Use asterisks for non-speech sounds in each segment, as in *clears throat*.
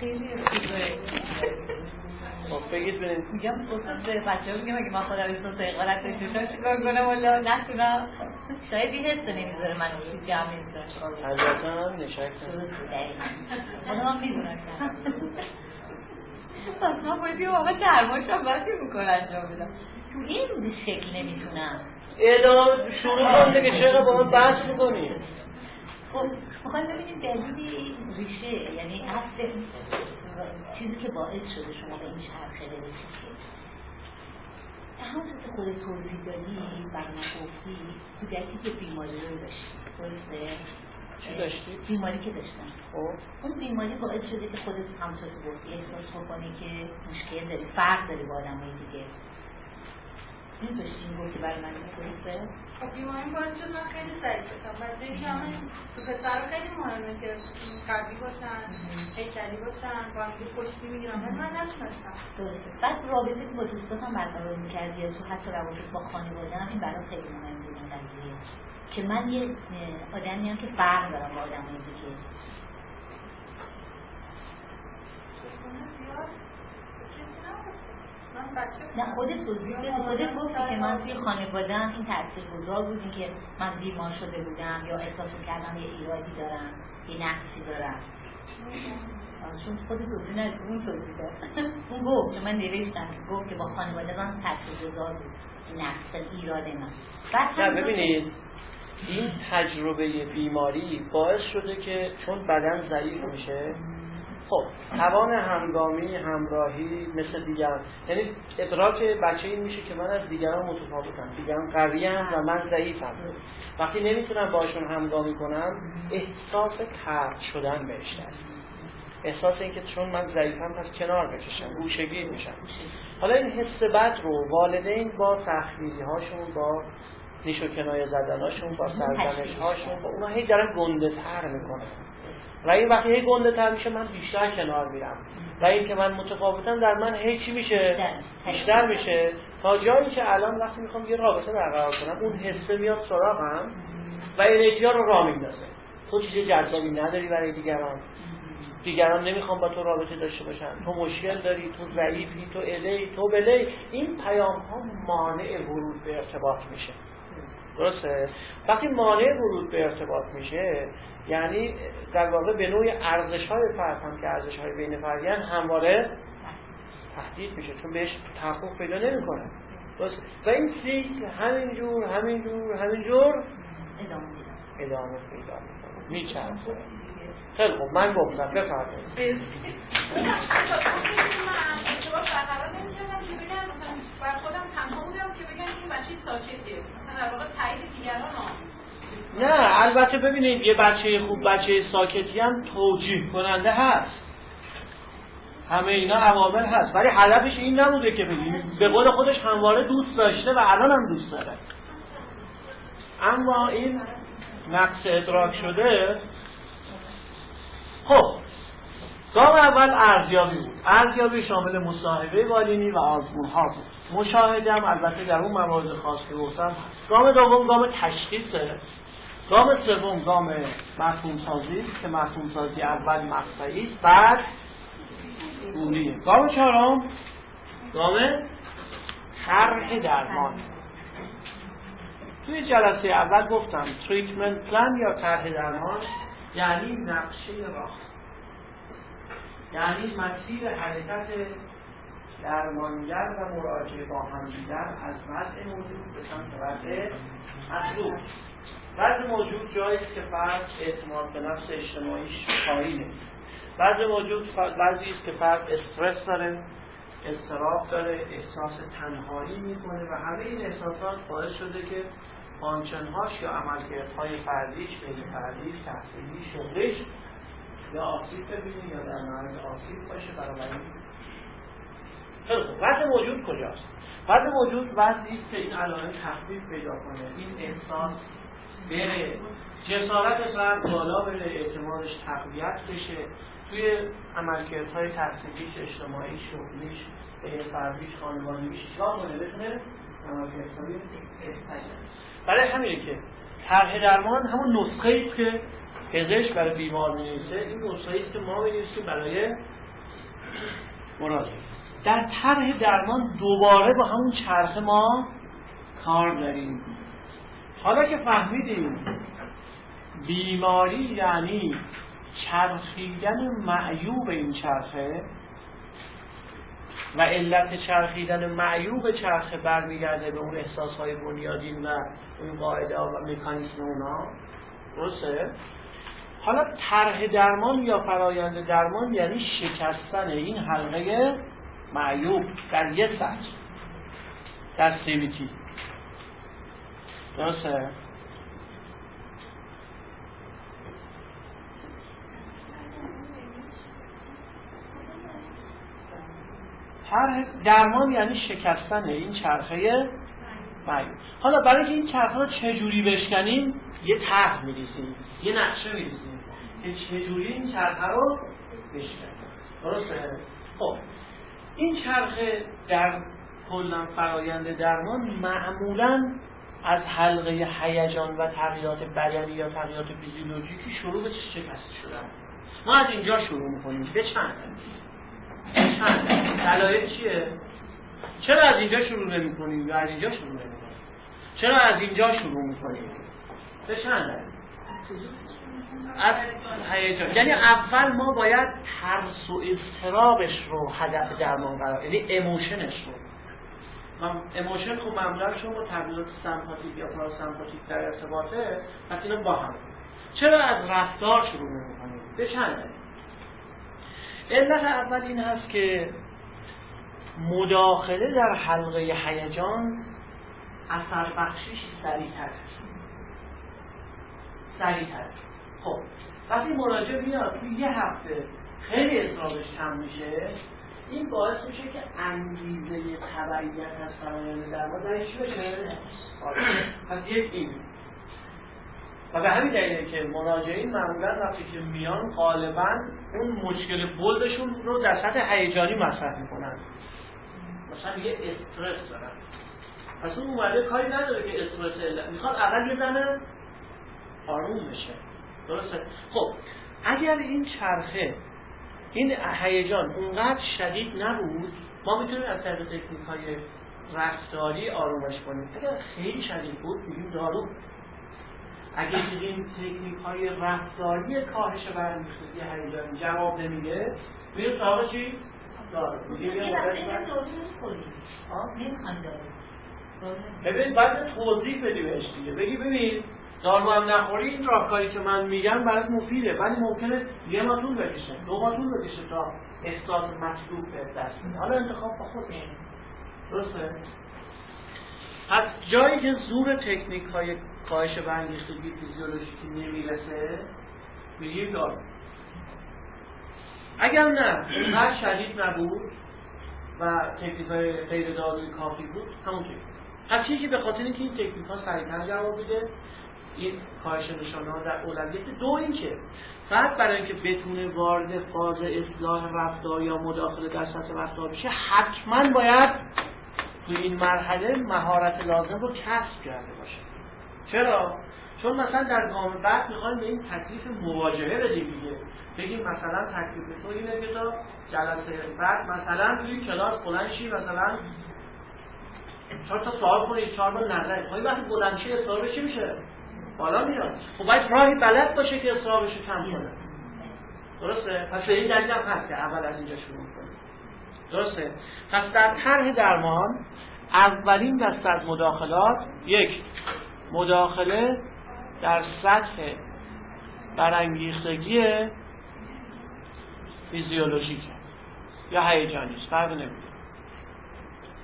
خیلی خوبه خب بگید ببینید. میگم اصلا به بچه میگم اگه من خودم احساس اقالت باشم چیکار کنم؟ والا نتونم. شاید این حس نمی‌ذاره من تو جمع نمی‌ذارم طبیعتا هم نشک درسته خودم هم می‌دونم پس من باید یه واقع درماشم باید می‌کنه انجام بدم تو این شکل نمی‌تونم. ادامه شروع کن دیگه چرا با من بحث می‌کنی؟ خب می‌خوایم ببینیم دلیل ریشه یعنی اصل چیزی که باعث شده شما به این چرخه برسید همونطور که خودت توضیح دادی برای گفتی کودکی که بیماری رو داشتی درسته؟ چی داشتی؟ بیماری که داشتم. خب اون بیماری باعث شده که خودت همونطور که گفتی احساس بکنی که مشکل داری فرق داری با آدمای دیگه. این داشتی این گفتی برای من درسته؟ خب بیماری باعث شد من خیلی ضعیف باشم بچه که همه تو پسر خیلی مهمه که قوی باشن هیکلی باشن با هم خوشتی می‌گیرن. ولی من نتونستم. درسته. بعد رابطه که با دوستاتم برقرار می‌کردی یا تو حتی روابط با خانواده هم این برای خیلی مهم بود این قضیه. که من یه آدمی هم که فرق دارم با آدمای دیگه. نه خودت توضیح بده خودت گفتی که من توی خانوادم این تاثیر گذار بود که من بیمار شده بودم یا احساس کردم یه ایرادی دارم یه نقصی دارم. چون خود توضیح ندید اون توضیح داد *laughs* اون گفت من نوشتم که گفت که با خانواده من تاثیر گذار بود نقص ایراد من. نه ببینید این تجربه بیماری باعث شده که چون بدن ضعیف میشه خب توان همگامی همراهی مثل دیگر یعنی ادراک بچه این میشه که من از دیگران متفاوتم دیگران قویم و من ضعیفم. وقتی نمی‌تونم باشون همگامی کنم احساس ترد شدن بهش دست احساس اینکه چون من ضعیفم پس کنار بکشم گوشگیر میشم. حالا این حس بد رو والدین با سختگیری هاشون با نیش و کنایه زدناشون با سرزنش هاشون با اونا هی دارن گنده تر می‌کنن. و این وقتی هی گنده تر میشه من بیشتر کنار میرم. و این که من متفاوتم در من هی چی میشه؟ بیشتر. میشه. تا جایی که الان وقتی می‌خوام یه رابطه برقرار کنم اون حسه میاد سراغم و انرژی رو را میندازه. تو چیز جذابی نداری برای دیگران. دیگران نمی‌خوام با تو رابطه داشته باشن. تو مشکل داری تو ضعیفی تو الی تو بلی این پیام ها مانع ورود به ارتباط میشه. درسته؟ وقتی مانع ورود به ارتباط میشه یعنی در واقع به نوع ارزش های فرد هم که ارزش های بین فردیان همواره تهدید میشه چون بهش تحقق پیدا نمی‌کنه. و این سیکل همینجور همینجور همینجور ادامه پیدا می‌کنه. میچرخه. خیلی خوب. من گفتم. بفرمایید. بر خودم تنها بودم که بگم این بچه ساکتیه. مثلا در واقع تایید دیگران نه البته ببینید یه بچه خوب بچه ساکتی هم توجیه کننده هست. همه اینا عوامل هست. ولی هدفش این نبوده که بگیم. به قول خودش همواره دوست داشته و الان هم دوست داره. اما این نقص ادراک شده. خب. گام اول ارزیابی بود. ارزیابی شامل مصاحبه بالینی و آزمون ها بود. مشاهده هم البته در اون موارد خاص که گفتم گام دوم گام تشخیصه. گام سوم گام مفهوم سازی است که مفهوم سازی اول مقطعی است بعد گولیه گام چهارم گام طرح درمان. توی جلسه اول گفتم تریتمنت پلان یا طرح درمان یعنی نقشه راه. یعنی مسیر حرکت درمانگر و مراجعه با همدیگر از وضع موجود به سمت وضع مطلوب. وضع موجود جایی است که فرد اعتماد به نفس اجتماعیش پایینه. وضع موجود وضعی است که فرد استرس داره استراب داره احساس تنهایی می‌کنه و همه این احساسات باعث شده که فانکشنهاش یا عملکردهای فردیش بین فردیش تحصیلی شغلیش یا آسیب ببینه یا در معرض آسیب باشه بنابراین خیلی وضع موجود کجاست؟ وضع موجود وضعی است که این علائم تخفیف پیدا کنه. این احساس بره جسارت فرد بالا بره اعتمادش تقویت بشه. توی عملکردهای تحصیلیش اجتماعی شغلیش فردیش خانوادگیش چیکار کنه؟ بتونه عملکردهای برای همینه که طرح درمان همون نسخه است که پزشک برای بیمار می این نسخه است که ما می برای مراجعه در طرح درمان دوباره با همون چرخه ما کار داریم حالا که فهمیدیم بیماری یعنی چرخیدن معیوب این چرخه و علت چرخیدن معیوب چرخه برمیگرده به اون احساس های بنیادین و اون قاعده و مکانیسم اونا درسته؟ حالا طرح درمان یا فرایند درمان یعنی شکستن این حلقه معیوب در یه سطح. در سیویتی درسته؟ درمان یعنی شکستن این چرخه معیوب. حالا برای این چرخه رو چجوری بشکنیم؟ یه طرح میریزیم یه نقشه میریزیم که چجوری این چرخه رو بشکنیم درسته؟ خب این چرخه در کلا فرایند درمان معمولا از حلقه هیجان و تغییرات بدنی یا تغییرات فیزیولوژیکی شروع به شکست شدن. ما از اینجا شروع می‌کنیم. به چند چند دلایل چیه؟ چرا از اینجا شروع نمی کنیم یا از اینجا شروع نمی چرا از اینجا شروع می کنیم به چند از هیجان. یعنی اول ما باید ترس و استرابش رو هدف درمان قرار یعنی اموشنش رو. اموشن خب معمولا چون با تغییرات سمپاتیک یا پاراسمپاتیک در ارتباطه پس اینا با هم. چرا از رفتار شروع نمی‌کنیم؟ به چند علت اول این هست که مداخله در حلقه هیجان اثر بخشیش سریعتر سریعتر. خب وقتی مراجع میاد توی یه هفته خیلی اصرارش کم میشه این باعث میشه که انگیزه تبعیت از فرایند درمان درش بشه. پس یک این. و به همین دلیله که مراجعین معمولا وقتی که میان غالبا اون مشکل بلدشون رو در سطح هیجانی مطرح می‌کنن. مثلا یه استرس دارن. پس اون اومده کاری نداره که استرس می‌خواد اول یه زنه آروم بشه. درسته؟ خب اگر این چرخه این هیجان اونقدر شدید نبود ما می‌تونیم از طریق تکنیک های رفتاری آرومش کنیم. اگر خیلی شدید بود میگیم دارو. اگه دیدیم تکنیک های رفتاری کاهش برمیخوردی هیجانی جواب نمیده میریم سراغ چی؟ دارو. ببین بعد. توضیح بدی بهش دیگه. بگی ببین دارو هم نخوری این راهکاری که من میگم برات مفیده ولی ممکنه یه ماتون بکشه دو ماتون بکشه تا احساس مطلوب به دست بده حالا انتخاب با خودش درسته؟ پس جایی که زور تکنیک های کاهش برانگیختگی فیزیولوژیکی نمی‌رسه میگیم دارو. اگر نه هر شدید نبود و تکنیک های غیر داروی کافی بود همون تکنیک. پس یکی به خاطر اینکه این تکنیک ها سریعتر جواب بده این کاهش نشانه در اولویت دو این که فقط برای اینکه بتونه وارد فاز اصلاح رفتار یا مداخله در سطح رفتار بشه حتما باید تو این مرحله مهارت لازم رو کسب کرده باشه. چرا؟ چون مثلا در گام بعد می‌خوایم به این تکلیف مواجهه بدیم دیگه. بگیم مثلا تکلیف تو اینه که تا جلسه بعد مثلا توی کلاس بلند شی مثلا چهار تا سوال کنید چهار تا نظر. خواهی وقتی بلند شی میشه؟ بالا میاد. خب باید راهی بلد باشه که اصرارش رو کم کنه. درسته؟ پس به این دلیل هم هست که اول از اینجا شروع کنیم درسته؟ پس در طرح درمان اولین دست از مداخلات یک مداخله در سطح برانگیختگی فیزیولوژیک یا هیجانی فرق نمی‌کنه.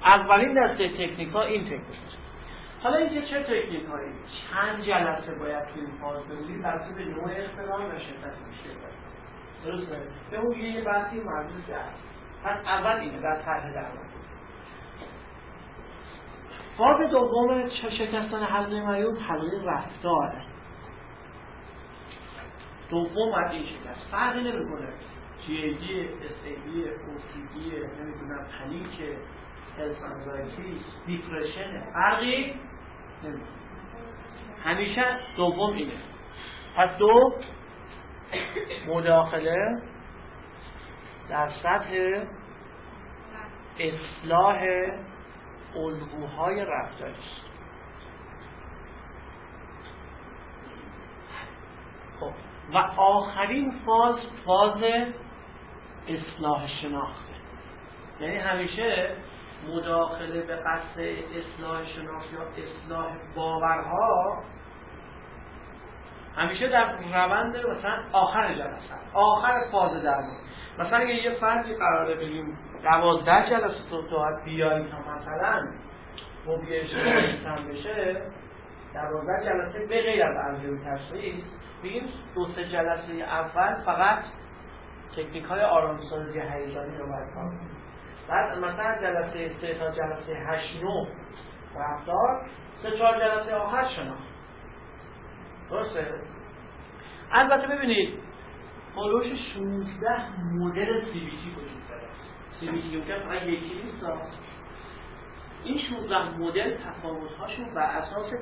اولین دسته تکنیک ها این تکنیک حالا اینکه چه تکنیک هایی چند جلسه باید توی این فاز بمونید بسته به نوع اختراع و شدت مشکل درسته؟ به اون یه بحثی مربوط به پس اول اینه در طرح درمان. فاز دوم شکستن حلقه معیوب حلقه رفتاره دوم باید این شکست. فرقی نمی‌کنه. جیدی، اسیدی، اوسیدی، نمی‌دونم پنیک، هلس انزایتی، دیپرشن. فرقی همیشه دوم اینه. پس دو مداخله در سطح اصلاح الگوهای رفتاری است. خب، و آخرین فاز فاز اصلاح شناخته. یعنی همیشه مداخله به قصد اصلاح شناخت یا اصلاح باورها همیشه در روند مثلا آخر جلسه آخر فاز درمان. مثلا اگه یه فردی قراره بگیم دوازده جلسه تو باید بیایی تا مثلا فوبی اجتماعی کم بشه دوازده جلسه به غیر از ارزیابی تشخیص بگیم دو سه جلسه اول فقط تکنیک های آرامسازی هیجانی رو باید کار بعد مثلا جلسه سه تا جلسه هشت نو رفتار سه چهار جلسه آخر شناخت درسته؟ البته ببینید هلوش 16 مدل سی بی تی وجود داره. سی بی تی فقط یکی نیست این 16 مدل تفاوت‌هاشون بر اساس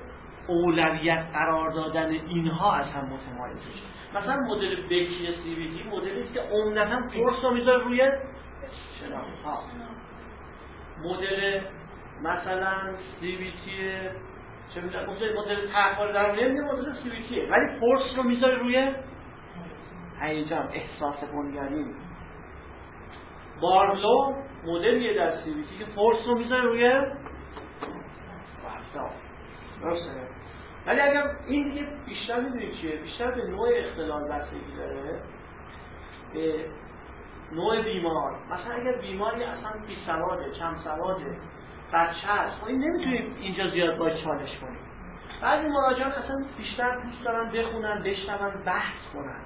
اولویت قرار دادن اینها از هم متمایز میشه. مثلا مدل بکی CBT مدلی است که عمدتا focus رو می‌ذاره روی شناخت ها. مدل مثلا CBT چه می‌دونم مدل طرحواره درمانیه مدل CBT یه ولی focus رو می‌ذاره روی هیجان احساس بنیانی بارلو مدلیه در CBT که focus رو می‌ذاره روی رفتار. درسته؟ ولی اگر این دیگه بیشتر می‌دونید چیه؟ بیشتر به نوع اختلال بستگی داره. به نوع بیمار. مثلا اگر بیماری اصلا بی سواده کم سواده بچه هست خب این نمی‌تونید اینجا زیاد باید چالش کنید بعضی مراجعان اصلا بیشتر دوست دارن بخونن بشنون بحث کنن.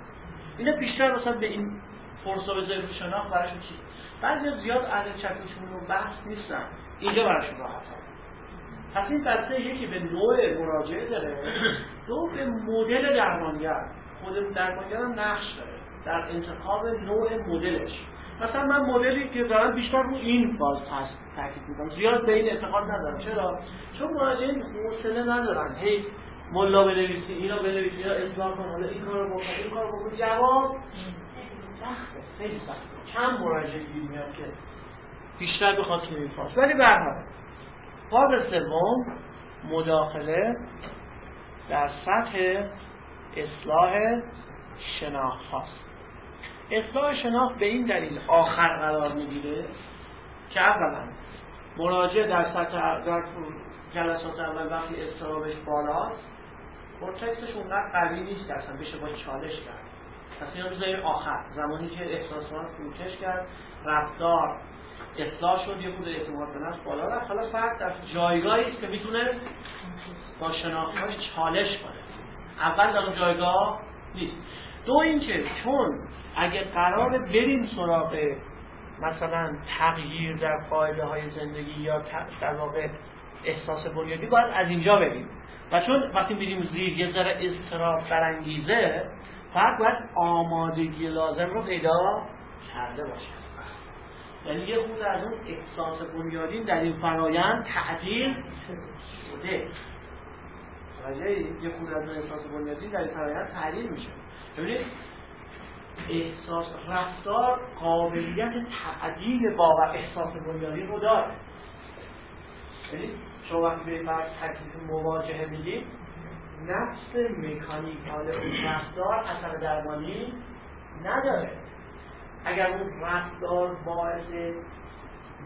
اینا بیشتر مثلا به این فرصا بذاری رو شناخت براشون چی؟ بعضی زیاد اهل چکشون رو بحث نیستن. اینجا براشون راحت پس این بسته یکی به نوع مراجعه داره. *clears throat* دو به مدل درمانگر. خود درمانگر هم نقش داره. در انتخاب نوع مدلش مثلا من مدلی که دارم بیشتر رو این فاز تاکید می‌کنم. زیاد به این اعتقاد ندارم. چرا؟ چون مراجعین حوصله ندارن. هی ملا بنویسی اینا بنویسی اینا اصلاح کن حالا این کارو بکن این کارو بکن. جواب سخته خیلی سخته. کم مراجعه گیر میاد که بیشتر بخواد تو این فاز. ولی به فاز سوم مداخله در سطح اصلاح شناخت هاست. اصلاح شناخت به این دلیل آخر قرار می‌گیره که اولا مراجع در سطح در جلسات اول وقتی استرابش بالاست کورتکسش اونقدر قوی نیست که اصلا بشه با چالش کرد. پس اینو بذاریم آخر. زمانی که احساسات فروکش کرد رفتار اصلاح شد یه خود اعتماد به نفس بالا رفت. حالا فرد در جایگاهی است که می‌تونه با شناختهاش چالش کنه. اول در اون جایگاه نیست. دو اینکه چون اگه قرار بریم سراغ مثلا تغییر در قاعده های زندگی یا در واقع احساس بنیادی باید از اینجا بریم. و چون وقتی میریم زیر یه ذره استراب برانگیزه فرد باید آمادگی لازم رو پیدا کرده باشه یعنی یه خود از اون احساس بنیادین در این فرایند تعدیل شده. یه خود از احساس بنیادین در این فرایند تعدیل میشه. ببینید احساس رفتار قابلیت تعدیل باور احساس بنیادین رو داره. یعنی شما وقتی به فرد تصریف مواجهه میگید نفس مکانیکال اون رفتار اثر درمانی نداره. اگر اون رفتار باعث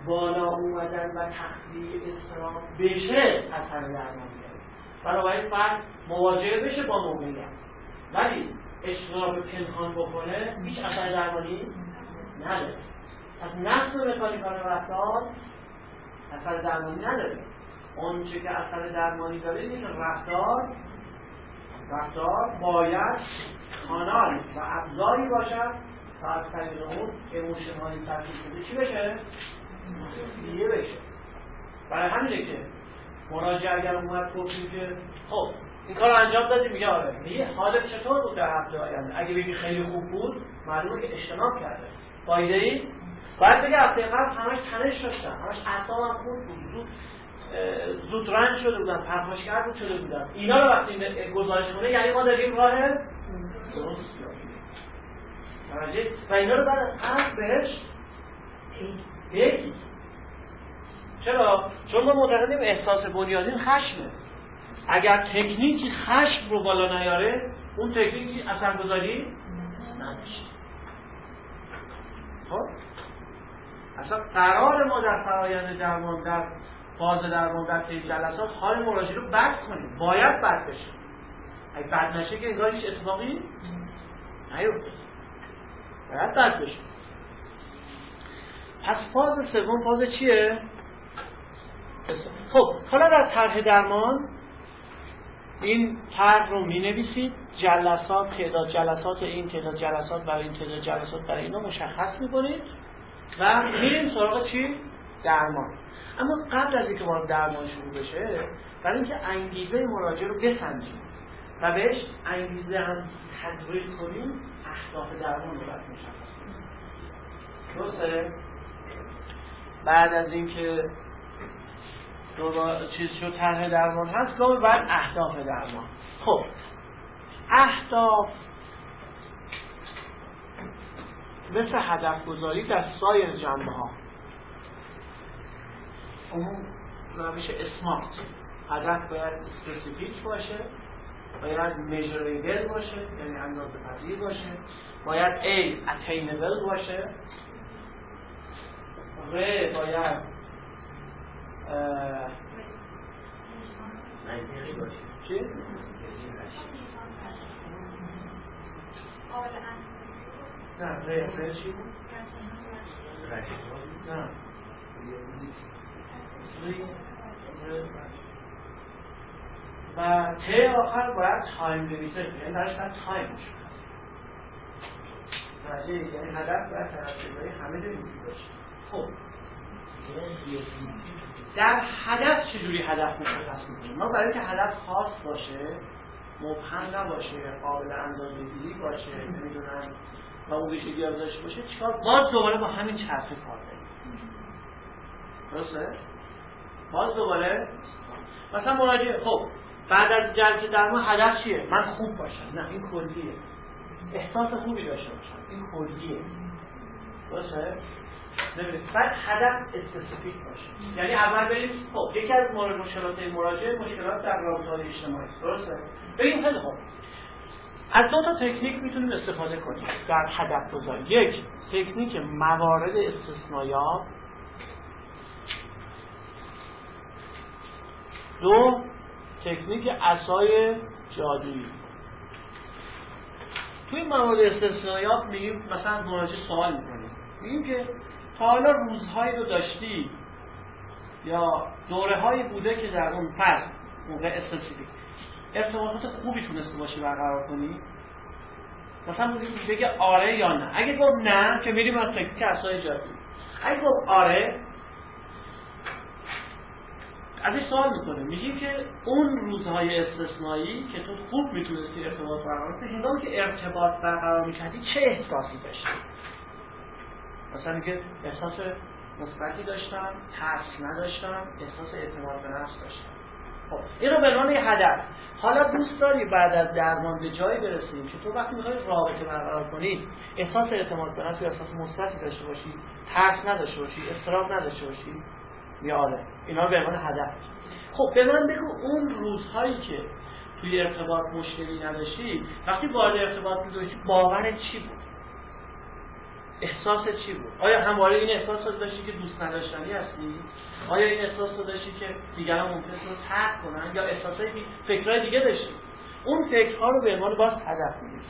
بالا اومدن و تخلیه اسلام بشه اثر درمانی بنابراین فرد مواجهه بشه با موقعیت ولی اشتراب پنهان بکنه هیچ اثر درمانی نداره. پس نفس مکانیکال رفتار اثر درمانی نداره. چه که اثر درمانی داره اینه رفتار رفتار باید کانال و ابزاری باشد و از طریق اون اموشن های سرکی شده چی بشه؟ یه بشه. برای همینه که مراجع اگر اومد گفتیم که خب این کار انجام دادی میگه آره. میگه حالت چطور بود در هفته آینده؟ اگه بگی خیلی خوب بود معلومه که اجتناب کرده. فایده ای؟ باید بگه هفته قبل همش تنش داشتم همش اعصابم خوب بود. زود زودرنج شده بودن پرخاشگر شده بودن اینا رو وقتی گزارش کنه یعنی ما داریم راه درست و اینا رو بعد از حرف بهش بگی چرا؟ چون ما معتقدیم احساس بنیادین خشمه. اگر تکنیکی خشم رو بالا نیاره اون تکنیکی اثرگذاری نداشته خب؟ اصلا قرار ما در فرایند درمان در فاز درمان در طی جلسات حال مراجعه رو بد کنیم. باید بد بشه. اگه بد نشه که انگار هیچ اتفاقی نیفته. باید بد بشه. پس فاز سوم فاز چیه؟ خب حالا در طرح درمان این طرح رو می نویسید جلسات تعداد جلسات این تعداد جلسات برای این تعداد جلسات برای اینا مشخص می کنید و میریم سراغ چی؟ درمان اما قبل از اینکه ما درمان شروع بشه برای اینکه انگیزه مراجعه رو بسنجیم و بهش انگیزه هم تزریق کنیم اهداف درمان رو باید مشخص کنیم درسته؟ بعد از اینکه چیز شد طرح درمان هست گام بعد اهداف درمان. خب اهداف مثل هدف گذاری در سایر جنبه ها اون روش SMART. هدف باید specific باشه باید میجریبل باشه یعنی اندازه پذیر باشه. باید A attainable باشه. R باید چی؟ نه چی بود؟ نه و T آخر باید time limited یعنی درش باید time مشخص یعنی هدف باید طرف همه limited باشه خب در هدف چجوری هدف مشخص می‌کنیم؟ ما برای اینکه هدف خاص باشه مبهم نباشه قابل اندازه‌گیری باشه نمی‌دونم و اون ویژگی داشته باشه چیکار؟ باز دوباره با همین چرخه کار داریم. درسته؟ باز دوباره؟ مثلا مراجعه خب بعد از جلسه درمان هدف چیه؟ من خوب باشم. نه این کلیه. احساس خوبی داشته باشم. این کلیه. درسته؟ بعد هدف اسپسیفیک باشه. یعنی اول بریم خب یکی از مورد مشکلات مراجعه مشکلات در رابطه اجتماعی. درسته؟ بریم خیلی خب از دو تا تکنیک می‌تونیم استفاده کنیم در هدف گذاری یک تکنیک موارد استثنایات دو تکنیک عصای جادویی. توی موارد استثنایات میگیم مثلا از مراجع سوال می‌کنیم. میگیم که حالا روزهایی رو داشتی یا دوره هایی بوده که در اون فرض موقع specific ارتباطات خوبی تونسته باشی برقرار کنی؟ مثلا بگه آره یا نه. اگه گفت نه که میریم از تکنیک اسای جادی اگه گفت آره ازش سوال می‌کنه. میگیم که اون روزهای استثنایی که تو خوب می‌تونستی ارتباط برقرار کنی هنگامی که ارتباط برقرار می‌کردی چه احساسی داشتی؟ مثلا که احساس مثبتی داشتم ترس نداشتم احساس اعتماد به نفس داشتم. خب این رو به عنوان یه هدف. حالا دوست داری بعد از درمان به جایی برسیم که تو وقتی می‌خوای رابطه برقرار کنی احساس اعتماد به نفس احساس مثبتی داشته باشی ترس نداشته باشی استراب نداشته باشی یا آره. اینا به عنوان هدف. خب به من بگو اون روزهایی که توی ارتباط مشکلی نداشتی وقتی وارد ارتباط می‌شدی باورت چی بود؟ احساس چی بود؟ آیا همواره این احساس رو داشتی که دوست نداشتنی هستی؟ آیا این احساس رو داشتی که دیگران ممکن رو ترک کنن یا احساسایی فکرهای دیگه داشتی؟ اون فکرها رو به عنوان باز هدف می‌دید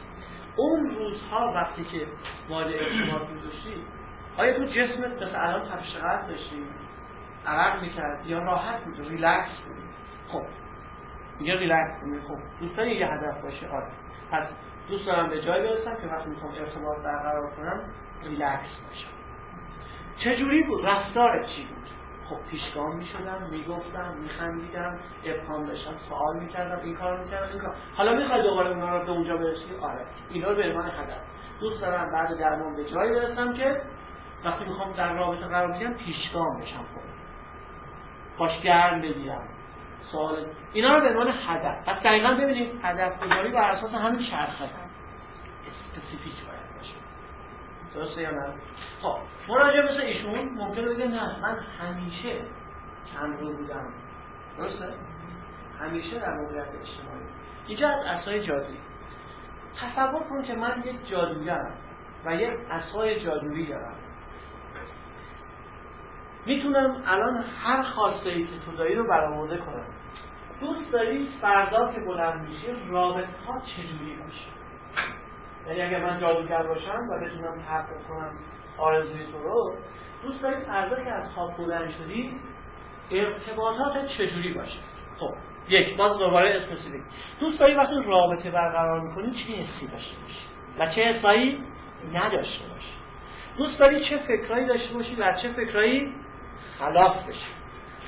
اون روزها وقتی که وارد ارتباط می‌داشتی آیا تو جسمت مثل الان تپش داشتی؟ عرق می‌کرد یا راحت بود ریلکس بود خب میگه ریلکس بود خب دوستان یه هدف باشه آره پس دوست دارم به جایی برسم که وقتی می‌خوام ارتباط برقرار کنم ریلکس باشم چجوری بود؟ رفتار چی بود؟ خب پیشگام می‌شدم می‌گفتم میخندیدم ابهام داشتم سوال می‌کردم این کار می‌کردم این کار حالا می‌خوای دوباره اونا رو به اونجا برسی؟ آره. اینا رو به عنوان هدف. دوست دارم بعد درمان به جایی برسم که وقتی می‌خوام در رابطه قرار بگیرم پیشگام بشم خب باش گرم بگیرم. سوال. اینا رو به عنوان هدف. پس دقیقا ببینید هدف گذاری بر اساس همین چرخه اسپسیفیک باید باشه. درسته یا نه؟ خب مراجع مثل ایشون ممکنه بگه نه. من همیشه کم رو بودم. درسته؟ همیشه در موقعیت اجتماعی. اینجا از اسای جادویی. تصور کن که من یک جادوگرم و یک اسای جادویی دارم. می‌تونم الان هر خواسته ای که تو داری رو برآورده کنم. دوست داری فردا که بلند میشی رابطه ها چجوری باشه؟ یعنی اگر من جادوگر باشم و بتونم تحقق کنم آرزوی تو رو دوست داری فردا که از خواب بلند شدی ارتباطات چجوری باشه؟ خب یک باز دوباره اسپسیفیک. دوست داری وقتی رابطه برقرار می‌کنی چه حسی داشته باشی؟ و چه حسایی نداشته باشی؟ دوست داری چه فکرایی داشته باشی و چه فکرایی خلاص بشی؟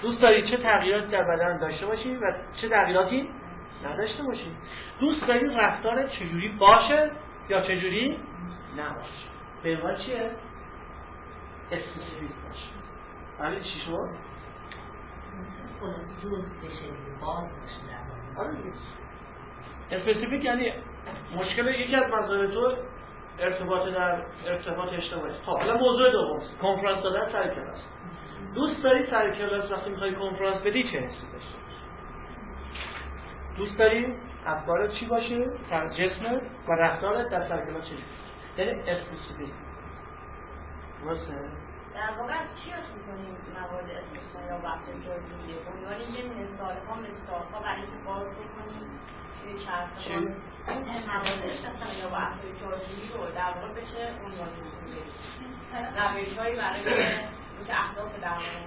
دوست داری چه تغییراتی در بدن داشته باشی و چه تغییراتی نداشته باشی؟ دوست داری رفتار چجوری باشه یا چجوری نباشه؟ به چیه؟ specific باشه. ولی چی شد؟ جز بشه باز بشه specific یعنی مشکل یکی از مسائل تو ارتباط در ارتباط اجتماعی خب حالا موضوع دوم. کنفرانس دادن سر کلاس. دوست داری سر کلاس وقتی می‌خوای کنفرانس بدی چه حسی داشته دوست داری افکارت چی باشه؟ جسمت و رفتارت در سر کلاس چجوری یعنی specific درسته؟ در واقع از چی یاد می‌کنیم موارد استثنایی یا بحث جایگیری به عنوان یه مثال ها مثال ها برای اینکه باز بکنیم توی چرخ این موارد استثنایی یا بحث جایگیری رو در واقع به چه عنوان می‌کنیم روش هایی برای اهداف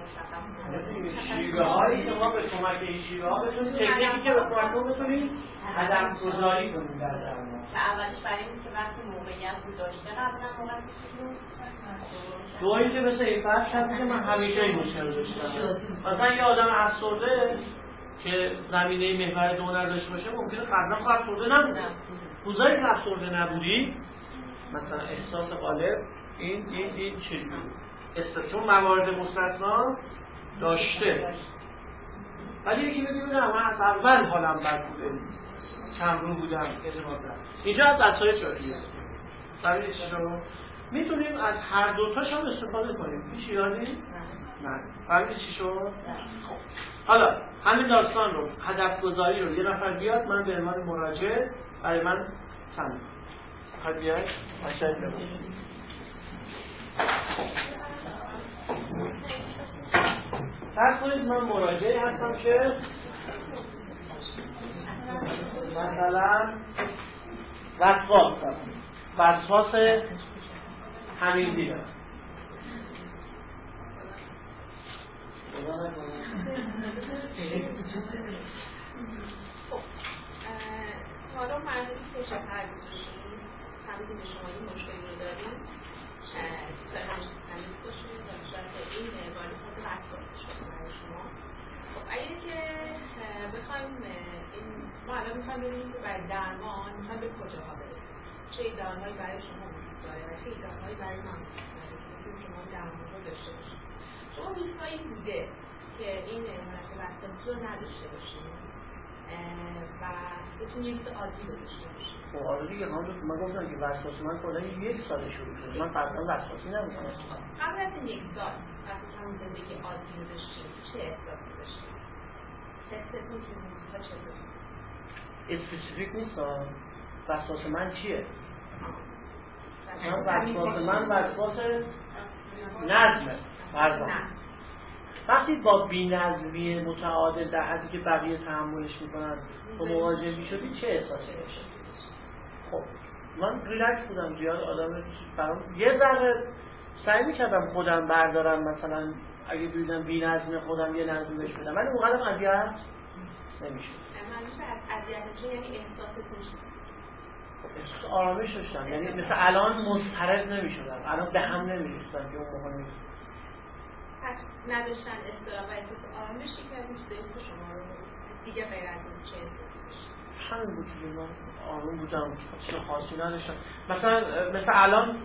مشخص شیوه هایی که ما به کمک این شیوه ها بتونیم تکنیکی که به کمک بتونیم هدف گذاری کنیم در درمان. که اولش برای اینکه وقتی موقعیت رو داشته قبلا موقعیت دو اینکه مثل این فرش هست که من همیشه این مشکل داشتم. مثلا یه آدم افسرده که زمینه محور دو نداشته باشه ممکنه قبلا خود افسرده نبوده روزایی که افسرده نبودی مثلا احساس قالب این این این چجوری چون موارد مستثنا داشته. ولی یکی بگی من از اول حالم بد بوده. کم رو بودم اعتماد اینجا از وسایل شادی است برای شما؟ می‌تونیم از هر دوتاش هم استفاده کنیم. هیچ ایرادی؟ نه. برای چی شد؟ خب. حالا همین داستان رو هدف گذاری رو. یه نفر بیاد من به عنوان مراجع برای من تمام خواهد بیاد؟ فرض کنید من مراجعه هستم که مثلا وسواس دارم وسواس همین دیدم. حالا مرحله که شفر فهمیدیم شما این مشکلی رو داریم. سرنوشت تمیز باشه و شاید این باری خود شده برای شما خب اگر که بخوایم این ما الان ببینیم که برای درمان می‌خوایم به کجاها چه ایدانهایی برای شما وجود داره و چه ایدانهایی برای من وجود داره که شما رو داشته باشید شما روزهایی بوده که این وسواسی رو نداشته باشید و بتونی یه روز عادی رو داشته باشی خب آره دیگه من گفتم که وسواس من کلا یک سال شروع شد من قبلا وسواسی نبودم قبل از این یک سال وقتی که همون زندگی عادی رو داشتی چه احساسی داشتی حستون تو اون روزها چطور اسپسیفیک نیست وسواس من چیه؟ من وسواس من وسواس نظمه فرضاً. وقتی با بینظمی متعادل در حدی که بقیه تحملش می‌کنن تو مواجه می‌شدی چه احساسی داشتی؟ خب من ریلکس بودم زیاد آدم برام یه ذره سعی می‌کردم خودم بردارم مثلا اگه ببینم بی‌نظم خودم یه نظم بهش بدم ولی اونقدر اذیت نمیشه منظور از اذیت یعنی احساستون احساس آرامش داشتم یعنی مثل الان مضطرب نمی‌شدم الان به هم نمیریختم که اون موقع پس نداشتن استراب و احساس آرامش یکی از اون که شما رو دیگه غیر از این چه احساسی داشتید همین بود که من آروم بودم چیز خاصی نداشتم. مثلا مثل الان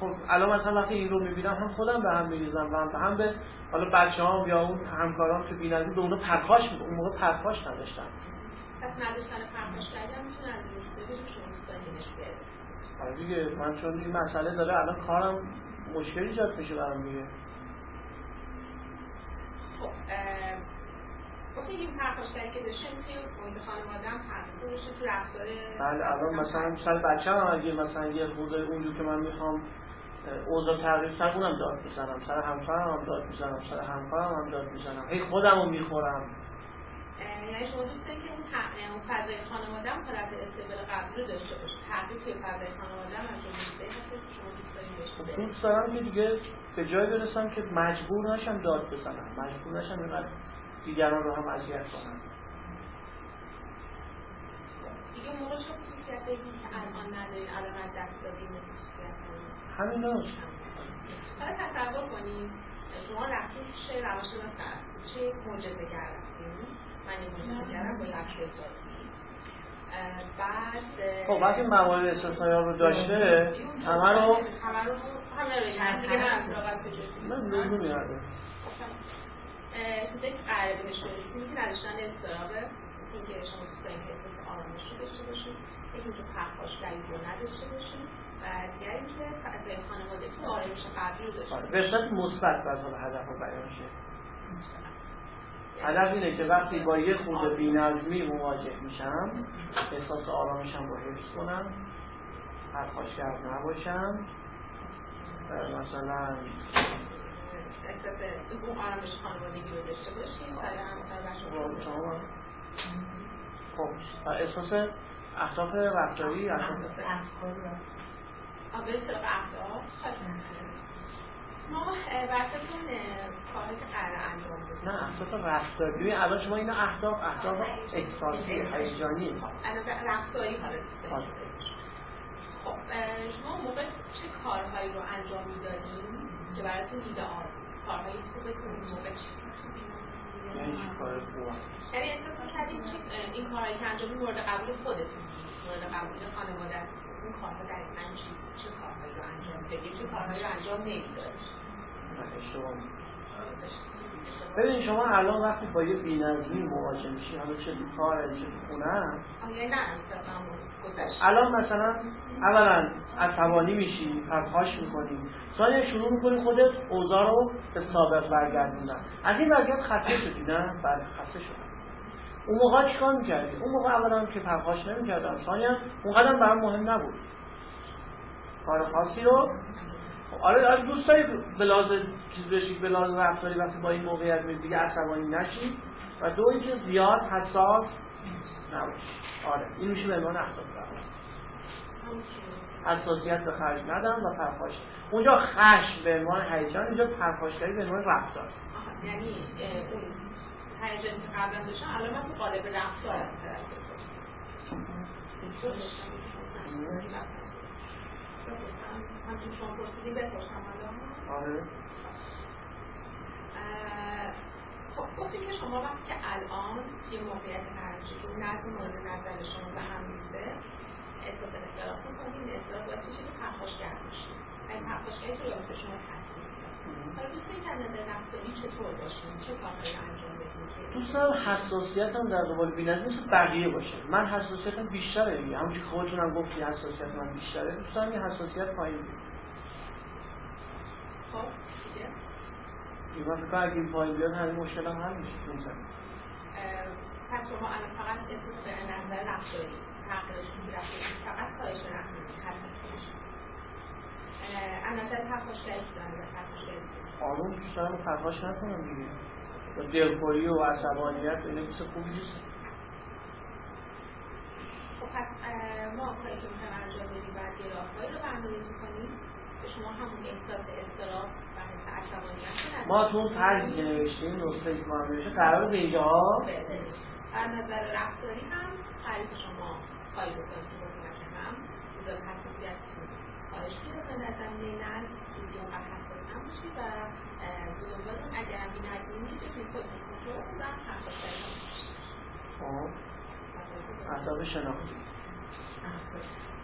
خب الان مثلا وقتی این رو می‌بینم هم خودم به هم میریزم و هم به حالا بچه هم یا اون همکارام که بیننده به اونو پرخاش اون موقع پرخاش نداشتن پس نداشتن پرخاش کردن می‌تونن روزه بگیم شما آره دیگه من چون این مسئله داره الان کارم مشکلی ایجاد میشه برام دیگه. خب وقتی این پرخاشگری که داشته توی محیط خانواده هم داشته تو رفتار بله الان مثلا سر بچه هم اگه مثلا یه خورده اونجور که من می‌خوام اوضاع تغییر سر اونم داد می‌زنم. سر همسرم هم داد می‌زنم سر همکارم هم داد می‌زنم. هی خودم رو می‌خورم. یعنی شما دوست دارید که اون, اون فضای خانواده هم حالت استقبال قبول داشته باشه تحقیق توی فضای خانواده هم از شما دوست دارید دوست دارم که دیگه به جای برسم که مجبور نشم داد بزنم. مجبور نشم اینقدر دیگران رو هم اذیت کنم. دیگه موقع چه خصوصیت که الان ندارید الان دست دادید خصوصیت همین حالا تصور کنید شما رفتید چه روانشناس چه معجزه گر رفتید من این معجزه گرم با لفظ بعد خب وقتی موارد استثنایی رو داشته همه رو همه رو همه رو دیگه نه از من نمیارده چیزایی که قراره بهش برسیم که نداشتن استرابه اینکه شما دوست دارید که احساس آرامش رو داشته باشید یکی اینکه پرخاشگری رو نداشته باشید و دیگر اینکه فضای خانوادگی آرامش قلبی رو داشته باشید به صورت مثبت باید حالا هدف رو بیان شه. هدف اینه که وقتی با یه خود بی‌نظمی مواجه میشم احساس آرامشم رو حفظ کنم پرخاشگر نباشم. مثلا احساس اون آرامش خانوادگی رو داشته باشیم سر همسر بچه خب احساس اهداف رفتاری؟ اهداف. سراغ اهداف؟ ما برساتون کاری که قرار انجام بدیم نه اهداف رفتاری. ببین الان شما اینا اهداف اهداف احساسی هیجانی. الان رفتاری حالا دوست خب شما موقع چه کارهایی رو انجام می‌دادیم که براتون ایدئال کارهای اون موقع چی یعنی چی کار خوبه یعنی احساس می‌کردیم که این کارهایی که انجام مورد قبول خودتون مورد قبول خانواده اون کارها دقیقا چی چه کارهایی رو انجام بدید چه کارهایی رو انجام نمی‌دادید اشتباه ببین شما الان وقتی با یه بی‌نظمی مواجه میشی حالا چه تو کار چه تو خونه الان مثلا اولا عصبانی میشی پرخاش می‌کنی. ثانیا شروع می‌کنی خودت اوضاع رو به سابق برگردوندن. از این وضعیت خسته شدی نه؟ بله خسته شدم. اون موقع چیکار می‌کردی؟ اون موقع اولا که پرخاش نمی‌کردم. ثانیا اون قدم برام مهم نبود. کار خاصی رو آره آره دوست داری بلاز چیز بشی بلاز رفتاری وقتی با این موقعیت می دیگه عصبانی نشی. و دو اینکه زیاد حساس نباشی آره این میشه به عنوان اهداف حساسیت به خرج ندم و پرخاش. اونجا خشم به عنوان هیجان اینجا پرخاشگری به عنوان رفتار. یعنی اون هیجانی که قبلا داشتن الان من تو قالب رفتار از همچون شما پرسیدی بپرسم آره. خب گفتی که شما وقتی که الان یه موقعیت قرار که نظم مورد نظر شما به هم میزه احساس استراف می‌کنید استراف باعث میشه که پرخاشگر باشید این پرخاشگری تو رابطه شما تاثیر می‌ذاره. حالا دوست رفتاری چطور چه کارهایی انجام بدین دوست دارم حساسیتم در قبال بیننده مثل بقیه باشه. من حساسیتم بیشتره دیگه. همونجوری که خودتونم گفتی حساسیت من بیشتره. دوست دارم یه حساسیت پایین بیاد خب دیگه؟ من فکر اگه این پایین بیاد همین مشکل هم حل میشه. پس شما الان فقط احساس به نظر رفتاری تغییرش که فقط کاهش رفتاری حساسیت پرخاشگری که دارم پرخاشگری آروم دوست دارم پرخاش نکنم دیگه. دلخوری و عصبانیت اینه کسی خوبی نیست. خب پس ما کاری که می‌خوایم انجام بدیم باید یه راههایی رو برنامه‌ریزی کنیم. که شما همون احساس استراب و حس عصبانیت ما تو اون طرحی که نوشتیم نسخه که ما نوشته قرار به اینجاها از نظر رفتاری هم تعریف شما کاری بکنید که بذار حساسیتتون پیدا کنید از زمینه نظم اونقدر حساس نباشی و به دنبال اون اگر هم بی‌نظمی بتونید خودتون کنترل کنید و حساسیت خب. اهداف شناختی.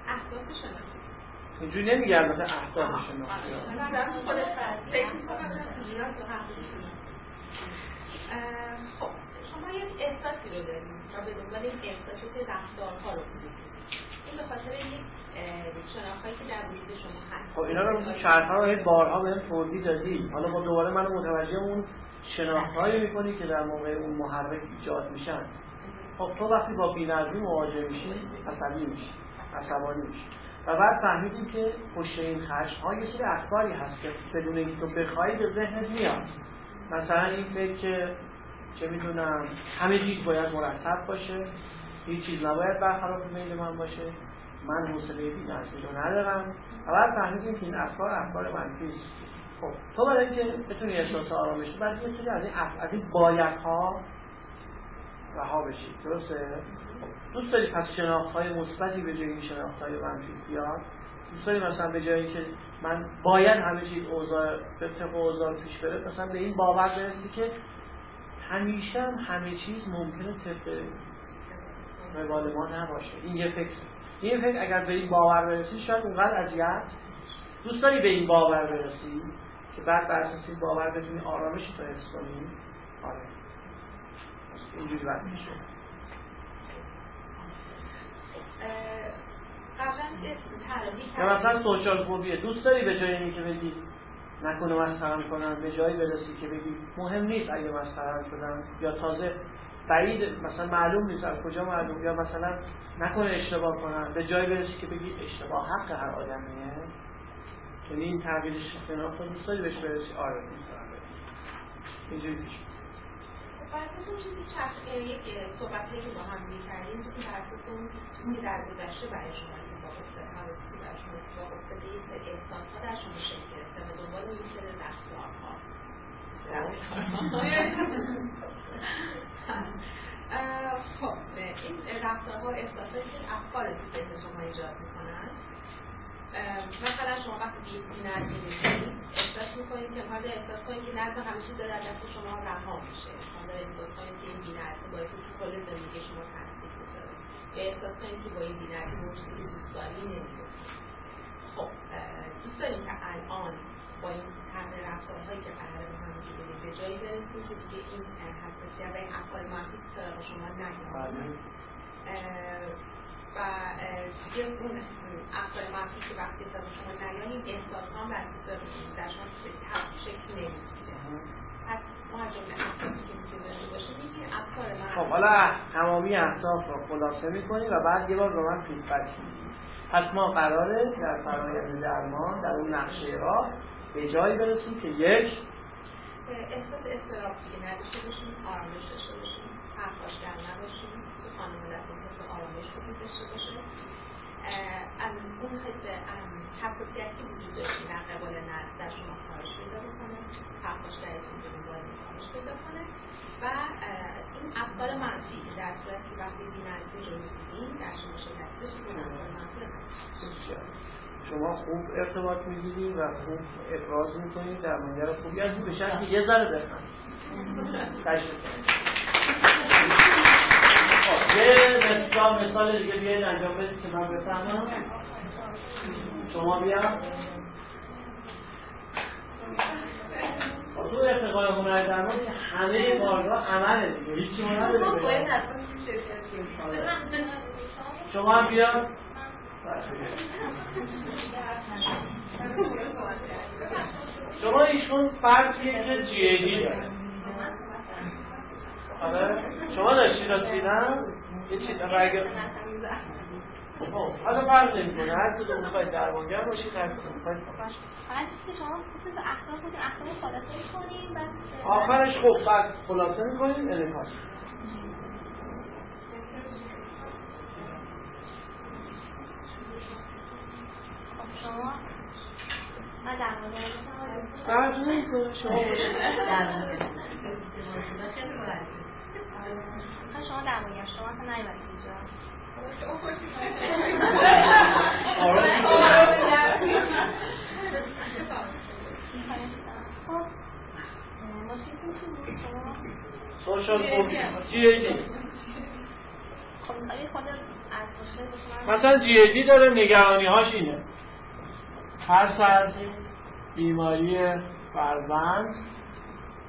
اهداف. شناختی. اینجوری نمیگه البته اهداف شناختی. خب شما یک احساسی رو دارید و به دنبال این احساس چه رفتارها رو می‌کنید این به خاطر که در وجود شما هست. خب اینا رو شرح رو بارها بهم توضیح دادی. حالا با دوباره منو متوجه اون شناختهایی می‌کنی که در موقع اون محرک ایجاد میشن. خب تو وقتی با بی‌نظمی مواجه میشی عصبی میشی عصبانی میشی. و بعد فهمیدیم که پشت این خشم ها یه سری افکاری هست که بدون اینکه تو بخوای به ذهنت میاد. مثلا این فکر که چه می‌دونم همه چیز باید مرتب باشه. هیچ چیز نباید برخلاف میل من باشه. من حوصله بی‌نظمی رو ندارم. و بعد فهمیدیم که این افکار افکار منفی خب تو برای اینکه بتونی احساس آرامش بعد یه سری از این اف... از این بایدها رها بشی. درسته؟ دوست داری پس شناخت های مثبتی به جای این شناخت های منفی بیاد؟ دوست داری مثلا به جایی که من باید همه چیز اوضاع طبق اوضاع پیش بره مثلا به این باور برسی که همیشه هم همه چیز ممکنه طبق روال ما نباشه. این یه فکر. این فکر اگر به این باور برسی شاید اونقدر اذیت دوست داری به این باور برسی که بعد بر اساس این باور بتونی آرامش تو حس کنی. آره. اینجوری باید میشه. یا مثلا سوشال فوبیه. دوست داری به جای اینکه بگی نکنه مسخرم کنم به جایی برسی که بگی مهم نیست اگه مسخرم شدم یا تازه بعید مثلا معلوم نیست از کجا معلوم یا مثلا نکنه اشتباه کنم به جایی برسی که بگی اشتباه حق هر آدمیه. یعنی این تغییر شناخت رو دوست داری بهش برسی آره دوست دارم اینجوری پیش بر اساس اون چیزی چرخ یک صحبت که با هم می‌کردیم که بر اساس اون چیزی در گذشته برای شما اتفاق افتاده حواسی برای شما اتفاق افتاده یه سری احساس ها در شما شکل گرفته و دنبال این سری رفتارها. خب این رفتارها و احساساتی که افکار تو ذهن شما ایجاد می‌کنن مثلا شما وقتی یک بی‌نظمی می‌کنید احساس می‌کنید که حالا احساس کنید که نظم همه چیز داره دست شما رها میشه حالا احساس کنید که این بی‌نظمی باعث تو کل زندگی شما تاثیر می‌ذاره یا احساس کنید که با این بی‌نظمی به چیزی که دوست داری نمی‌رسید خب دوست داریم که الان با این تغییر رفتارهایی که هم دیگه به جایی برسیم که دیگه این حساسیت و این افکار منفی تو سراغ شما نیاد. و دیگه اون افکار منفی که وقتی سراغ شما نیاد این احساس ها بر تو در شما شکل نمی‌گیره. پس ما از جمله افکاری که می‌تونیم داشته باشیم میگیم افکار منفی خب حالا تمامی اهداف رو خلاصه می‌کنیم و بعد یه بار به من فیدبک میدیم پس ما قراره در فرایند درمان در اون نقشه راه به جایی برسیم که یک احساس استراب دیگه نداشته باشیم آرامش داشته باشیم. پرخاشگر نباشیم. تو خانوادتون حس آرامش وجود داشته باشه. اون حس حساسیتی که وجود داشتی در قبال نزد در شما کارش پیدا بکنه پرخاشگریتون به دنبال کارش پیدا کنه. و این افکار منفی که در صورتی که وقتی بی‌نظمی رو می‌دیدین در شما شکست بشه اون افکار منفی شما خوب ارتباط می‌گیرید و خوب ابراز می‌کنید در منگر خوبی از به شکل یه ذره بفهم یه مثال مثال دیگه بیاید انجام بدید که من بفهمم. شما بیا. تو ارتقای هنر درمان که همه کارگاه عمله دیگه. هیچی ما نداره شما هم بیا. شما ایشون فردیه که جیدی داره آره شما داشتی راسیدن یه چیز. اگر حالا فرق نمی‌کنه. هر کدوم می‌خواید درمانگر باشید هر کدوم می‌خواید فقط چیزی شما خصوص اخلاق بودیم اخلاق خلاصه می‌کنیم بعد آخرش خب بعد خلاصه می‌کنیم انعکاس. شما من مورد فرق نمی‌کنه شما شما شما اصلا نیومدید اینجا. سوشال جی ای مثلا جی ای دی داره نگرانی هاش اینه. ترس از بیماری فرزند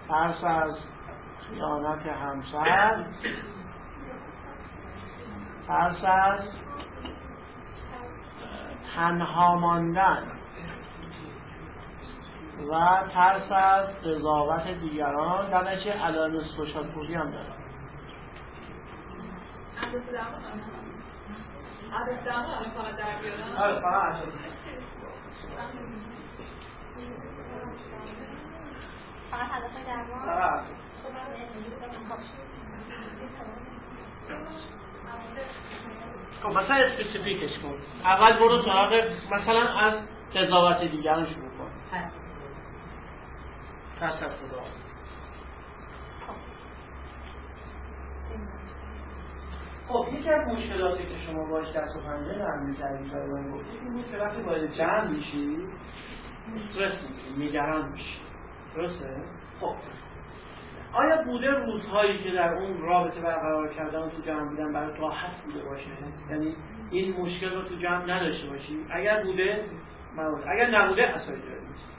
ترس از خیانت همسر ترس از تنها ماندن و ترس از قضاوت دیگران. در نتیجه علائم سوشال فوبی هم داره فقط. خب مثلا اسپسیفیکش کن. اول برو سراغ مثلا از قضاوت دیگران شروع کن پس. از خدا. خب یکی از مشکلاتی که شما باش دست و پنجه نرم می‌کردی شاید من گفتی این بود که وقتی باید جمع میشی استرس می‌گیری نگران میشی. درسته؟ خب. آیا بوده روزهایی که در اون رابطه برقرار کردن تو جمع بودن برای راحت بوده باشه؟ یعنی این مشکل رو تو جمع نداشته باشی؟ اگر بوده موارد اگر نبوده اصلا جایی نیست.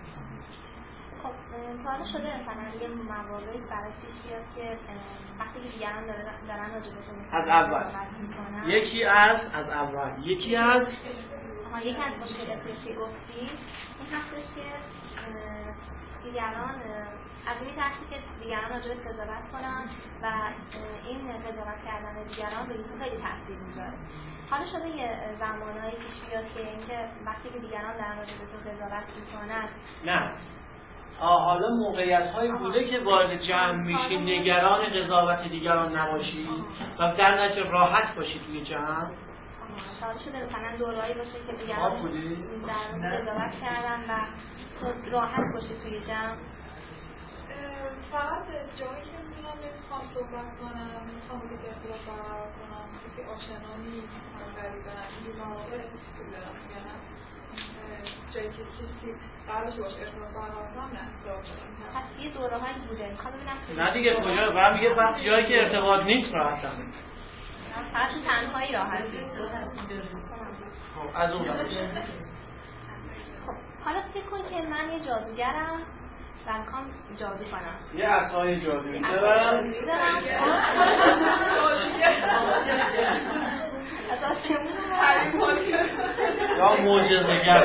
خب شده مثلا یه مواردی برای پیش بیاد که وقتی که دیگران دارن راجع به تو مثلا از اول. یکی از از اول. یکی از آها، یکی از مشکلاتی که گفتی این هستش که دیگران از این ترسی که دیگران راجع به قضاوت کنن و این قضاوت کردن دیگران روی تو خیلی تاثیر می‌ذاره. حالا شده یه زمانهایی پیش بیاد که اینکه وقتی که دیگران دارن راجع به تو قضاوت می‌کنن نه. حالا موقعیت هایی بوده که وارد جمع میشی نگران قضاوت دیگران نباشی و در نتیجه راحت باشی توی جمع. سال شده. مثلا دورایی باشه که بودی؟ در قضاوت کردن و تو راحت باشی توی جمع. فقط جایی که می‌تونم نمی‌خوام صحبت کنم نمی‌خوام روی ارتباط برقرار کنم. کسی آشنا نیست همه غریبه اینجور مواقع احساس خوبی دارم میگم جایی که کسی قرار باشه باشه ارتباط برقرار کنم نه اختلاف دارم پس یه دوره هایی بوده. می‌خوام ببینم نه دیگه کجا؟ و میگه وقت جایی که ارتباط نیست راحتم تنهایی خب از اون. خب حالا فکر کن که من یه جادوگرم و می‌خوام جادو کنم یه اصهای جادویی دارم یا معجزه‌گر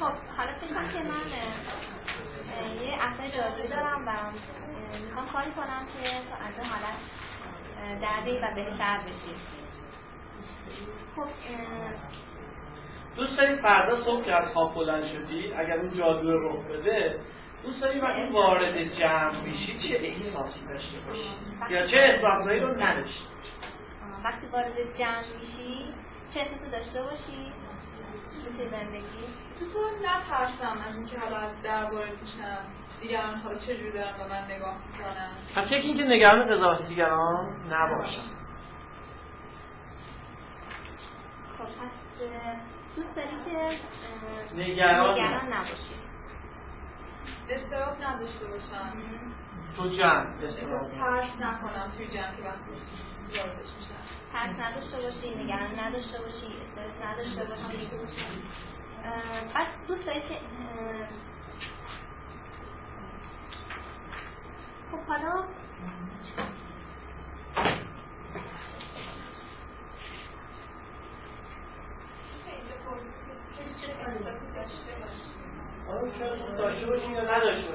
خب حالا فکر کن که من یه اصلا جادویی دارم و می‌خوام کاری کنم که تو از این حالت اه، در بیایی و بهتر بشی. خب دوست داری فردا صبح که از خواب بلند شدی اگر اون جادو رخ بده دوست داری وقتی وارد جمع میشی چه احساسی داشته باشی؟ یا چه احساسایی رو نداشتی؟ وقتی وارد جمع میشی چه احساسی داشته باشی؟ توی زندگی؟ دوست دارم نترسم از اینکه حالا درباره میشم دیگران حالا چجوری دارن به من نگاه می‌کنن؟ پس یکی اینکه نگران قضاوت دیگران نباشم خب پس دوست داری که نگران نگران نباشی. استراب نداشته باشم. تو جمع استراب ترس نکنم توی جمع که وقتی واردش میشم ترس نداشته باشی نگران نداشته باشی استرس نداشته باشی. بعد دوست داری چه خب حالا میشه اینجا پرسید که چه احساسی داشته باشی. داشته یا نداشته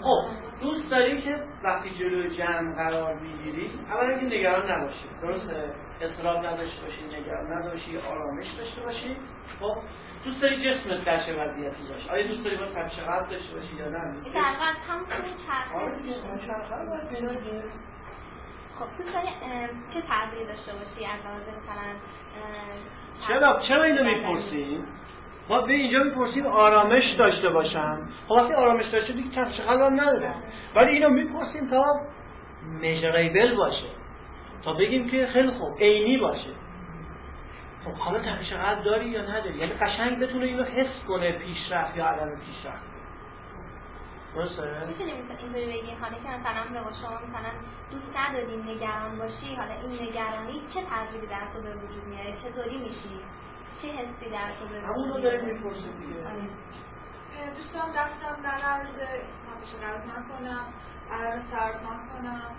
خب دوست داری که وقتی جلوی جمع قرار می‌گیری اولا که نگران نباشی درسته؟ اصرار نداشته باشی نگران نداشی آرامش داشته باشی. خب دوست داری جسمت در چه وضعیتی باشه؟ آیا دوست داری باز تپش قلب داشته باشی یا نه؟ این در واقع همون چرخه آره. خب دوست داری چه تغییری داشته باشی از لحاظ مثلا چرا چرا اینو می‌پرسیم ما به اینجا می‌پرسیم آرامش داشته باشم. خب وقتی آرامش داشته دیگه تفش قلبم نداره. ولی اینو می‌پرسیم تا میجریبل باشه. تا بگیم که خیلی خوب عینی باشه. خب حالا تپش قلب داری یا نداری؟ یعنی قشنگ بتونه اینو حس کنه پیشرفت یا عدم پیشرفت. درسته؟ می‌تونیم اینطوری بگیم حالا که مثلا به شما مثلا دوست نداریم نگران باشی حالا این نگرانی چه تغییری در تو به وجود میاره؟ چطوری میشی؟ چه حسی در تو به همون رو داریم می‌پرسیم دیگه. آره. دوست دارم دستم نلرزه همیشه غلط نکنم علم سرد نکنم.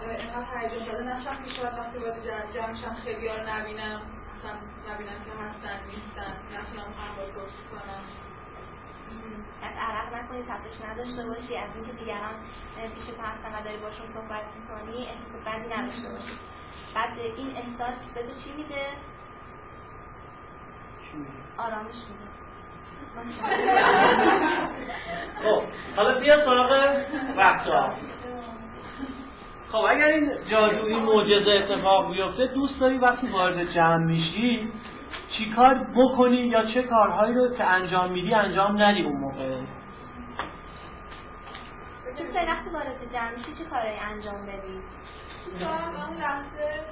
اینقدر هیجان زده نشم که شاید وقتی وارد ج- جمع میشم خیلی ها رو نبینم. مثلا نبینم که هستن نیستن. نتونم احوال پرسی کنم. از عرق نکنی تپش نداشته باشی. از اینکه دیگران پیش تو هستن و داری باشون صحبت می‌کنی احساس بدی نداشته باشی. بعد این احساس به تو چی میده؟ آرامش میده. خب حالا بیا سراغ رفتار. خب اگر این جادویی معجزه اتفاق بیفته دوست داری وقتی وارد جمع میشی چیکار بکنی یا چه کارهایی رو که انجام میدی انجام ندی اون موقع؟ دوست داری وقتی وارد جمع میشی چه کارایی انجام بدی؟ دوست دارم اون لحظه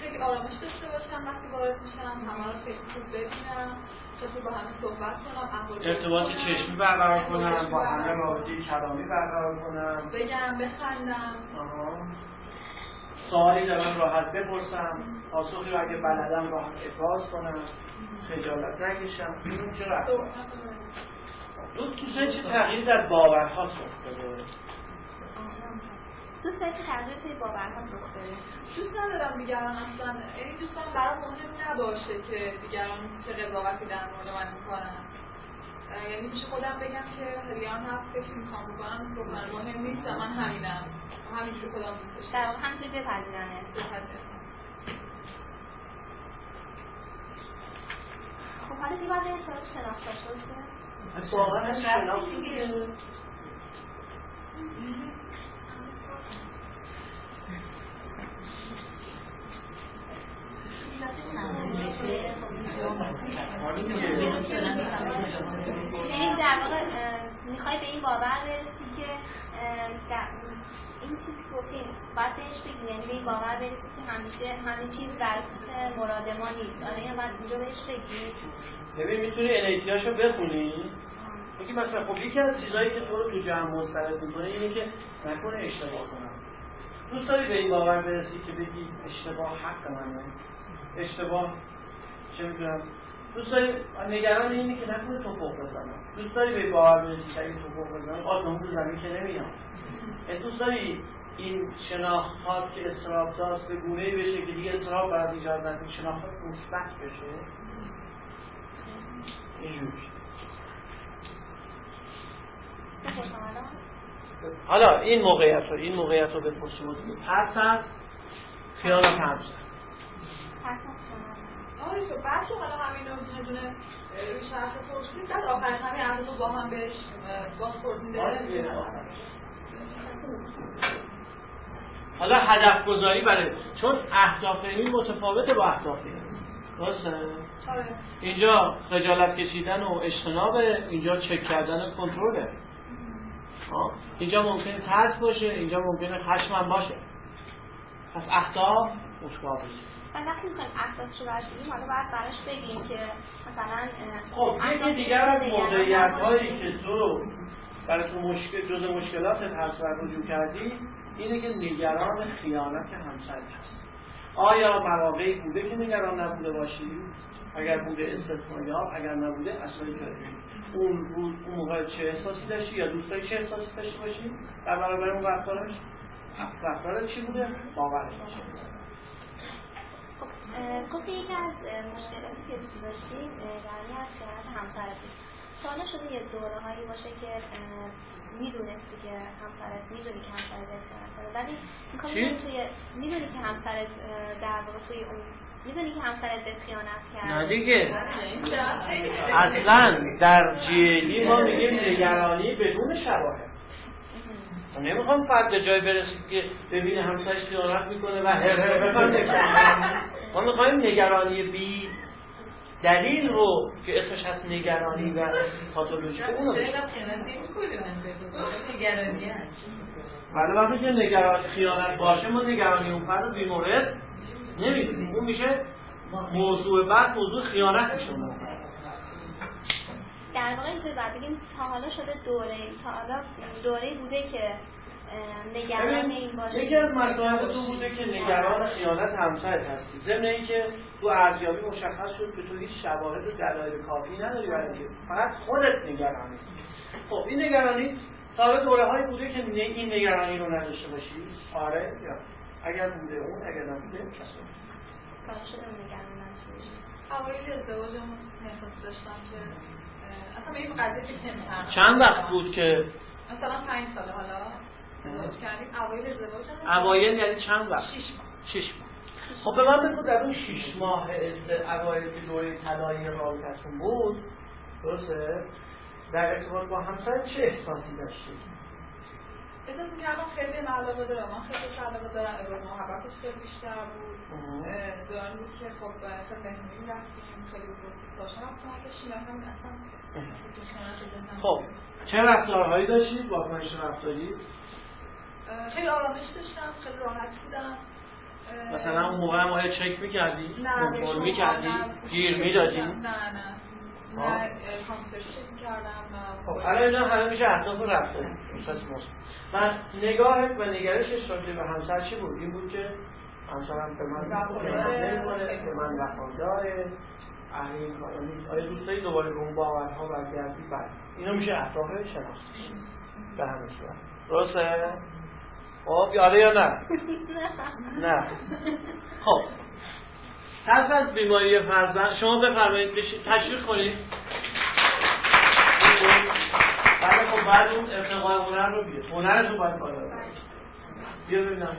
خیلی آرامش داشته باشم. وقتی وارد میشم همه رو خیلی خوب ببینم. خیلی با همه صحبت کنم ارتباط. چشمی برقرار کنم با همه رابطه کلامی برقرار کنم. بگم بخندم. سوالی دارم راحت بپرسم. پاسخی رو اگه بلدم راحت ابراز کنم. خجالت نکشم. این کنم. دو داری چه تغییری در باورهات رخ بده دوست داری چه تغییری توی باورهات رخ بده؟ دوست ندارم دیگران اصلا. یعنی دوست دارم برام مهم نباشه که دیگران چه قضاوتی در مورد من می‌کنن. یعنی پیش خودم بگم که دیگران هر فکر می‌خوام بکنن بکنن مهم نیست من همینم. همینجوری خودم دوست داشتم. در واقع همینطوری بپذیرنه بپذیرم. خب حالا دیگه باید بریم سراغ شناختاش درسته؟ باور شناخت. یعنی در واقع می‌خوای به این باور برسی که این چیزی که گفتیم باید بهش بگیم. یعنی به این باور برسی که همیشه همه چیز اساس مراد ما نیست. آره اینو باید اینجا بهش بگی ببین می‌تونی انیتیاشو بخونی؟ میگی مثلا خب یکی از چیزهایی که تو رو تو جمع مسترد می‌کنه اینه که نکنه اشتباه کنم. دوست داری به این باور برسی که بگی اشتباه حق منه؟ اشتباه چه می‌دونم. دوست داری نگران اینه که نکنه توپق بزنم دوست داری به باور برسی که اگه توپق بزنم آسمون رو زمین که نمیام. دوست داری این شناختات که اصراف داشت به گونه بشه که دیگه اصراف برات ایجاد نکنه شناختات مستق بشه؟ اینجوری. حالا این موقعیت رو این موقعیت رو بپرسیم ترس هست خیانت همسر ترس از کنم آقای بعد که حالا همین رو دونه دونه اه، روی شرح پرسید بعد آخرش همین امر رو با هم بهش باز خوردین آره، حالا هدف گذاری برای چون اهداف این متفاوته با اهداف این درسته؟ آره. اینجا خجالت کشیدن و اجتنابه اینجا چک کردن و کنترله. اینجا ممکنه ترس باشه اینجا ممکنه خشمم باشه. پس اهداف متفاوته و وقتی می‌خوایم اهدافش رو بگیم حالا باید براش بگیم که مثلا خب یکی اهداف دیگر از موقعیت هایی. که تو برای تو مشکل جز مشکلاتت هست و رجوع کردی اینه که نگران خیانت همسری هست. آیا مواقعی بوده که نگران نبوده باشی اگر بوده استثنایی اگر نبوده اصلا کردی اون روز اون موقع چه احساسی داشتی یا دوستایی چه احساسی داشتی باشی در برابر اون رفتارش اصل رفتارت چی بوده باورش بوده خب گفتی یکی از مشکلاتی که تو داشتی اه، در هست که از همسرت بود. شده یه دوره هایی باشه که می‌دونستی که همسرت می‌دونی که همسرت داره ولی؟ بگم توی می‌دونی که همسرت در واقع توی اون می‌دونی که همسرت به خیانت کرد؟ نه دیگه. اصلا در جیلی ما میگیم نگرانی بدون شواهد. ما نمی‌خوام فرد به جای برسید که ببینه همسرش خیانت می‌کنه و هر هر. *laughs* ما می‌خوایم نگرانی بی دلیل رو که اسمش هست نگرانی و پاتولوژی اونو بشه. ولی وقتی که نگرانی خیانت باشه ما نگرانی اون فرد بیمورد نمی‌دونیم اون میشه موضوع بعد موضوع خیانت میشه. در واقع اینطور باید بگیم تا حالا شده دوره تا حالا دوره بوده که نگران این باشه. یکی از مسائل تو بوده که نگران خیانت همسرت هستی. ضمن اینکه تو ارزیابی مشخص شد که تو هیچ شواهد و دلایل کافی نداری برای اینکه فقط خودت نگرانی. خب این نگرانی تا دوره هایی بوده که این نگرانی رو نداشته باشی. آره یا اگر بوده اون اگر نبوده کسا شده اوایل ازدواجمون احساس داشتم که اصلا به این قضیه که چند وقت بود که؟ مثلا پنج سال حالا ازدواج کردیم. اوایل ازدواجمون اوایل یعنی چند وقت؟ شش ماه. شش ماه. خب به من بگو در اون شش ماه اوایل که دوره طلایی رابطتون بود درسته؟ در ارتباط با همسر چه احساسی داشتی؟ احساس می‌کردم خیلی علاقه دارم. من خیلی علاقه دارم. ابراز محبتش خیلی بیشتر بود. دوران بود که خب خیلی مهمونی رفتیم. خیلی بود دوست داشتم. رفتم اصلا خب چه رفتارهایی داشتید واکنش رفتاری؟ خیلی آرامش داشتم. خیلی راحت بودم. مثلا اون موقع آیا چک می‌کردی؟ نه کنترل می‌کردی؟ گیر می‌دادی؟ نه نه. نه خب الان اینا همه میشه اهداف رفتاری من نگاهت و نگرشش راجع به همسر چی بود؟ این بود که همسرم به من نمی‌کنه به من وفاداره. اهل این کار آیا دوست داری دوباره به اون باورها برگردی؟ بله. اینا میشه اهداف شناختی. به همه صورت. درسته؟ خب یاره یا نه؟ *laughs* نه. خب. پس از بیماری فرزند شما بفرمایید تشویق کنید. بله خب بعد اون ارتقای هنر رو بیاد هنرتون باید بالا بیا ببینم.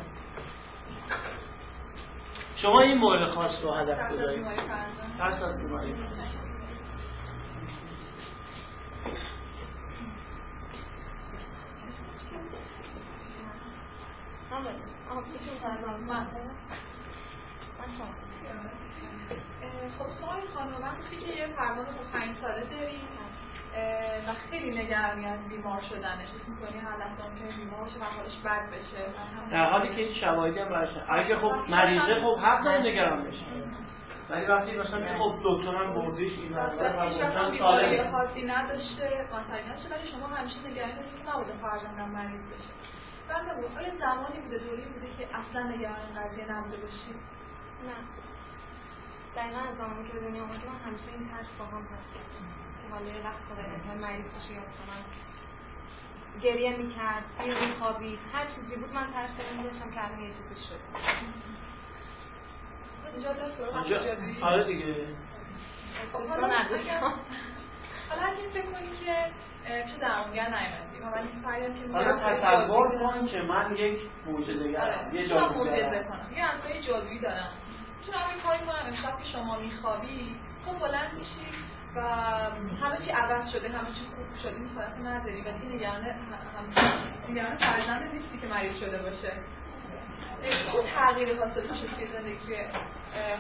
شما این مورد خاص رو هدف گذارید. ترس از بیماری. خب سوال خانم وقتی که یه فرمان خب پنج ساله داریم. و خیلی نگرانی از بیمار شدنش. اسم می‌کنی هر لحظه که بیمار شه و حالش بد بشه. در حالی که این شواهدی هم اگه خب مریضه خب حق داره نگران بشه. ولی وقتی مثلا خب دکترم بردیش این مثلا سالم حادی نداشته مسئله نداشته ولی شما همیشه نگران هستی که نبوده فرزندم مریض بشه. من بگو آیا زمانی بوده دوری بوده که اصلا نگران این قضیه نبوده باشی نه. دقیقا از زمانی که به دنیا آمده من همیشه این ترس با هم هستم که حالا یه وقت نکنه مریض بشه یا مثلا گریه می‌کرد یا میخوابید هر چیزی بود من ترس این داشتم که الان یه چیزی شد. اینجا دست آره دیگه. حالا اگه فکر کنی که پیش درمانگر نیومدی و من این که حالا تصور کن که من یک معجزه گرم یه جادوگر. کنم. یه اصلا جادویی دارم. می‌تونم این کاری کنم. امشب که شما میخوابی تو بلند میشی و همه چی عوض شده همه چی خوب شده این حالت نداری. و دیگه نگران نگران فرزند نیستی که مریض شده باشه. چه تغییری حاصل میشه توی زندگی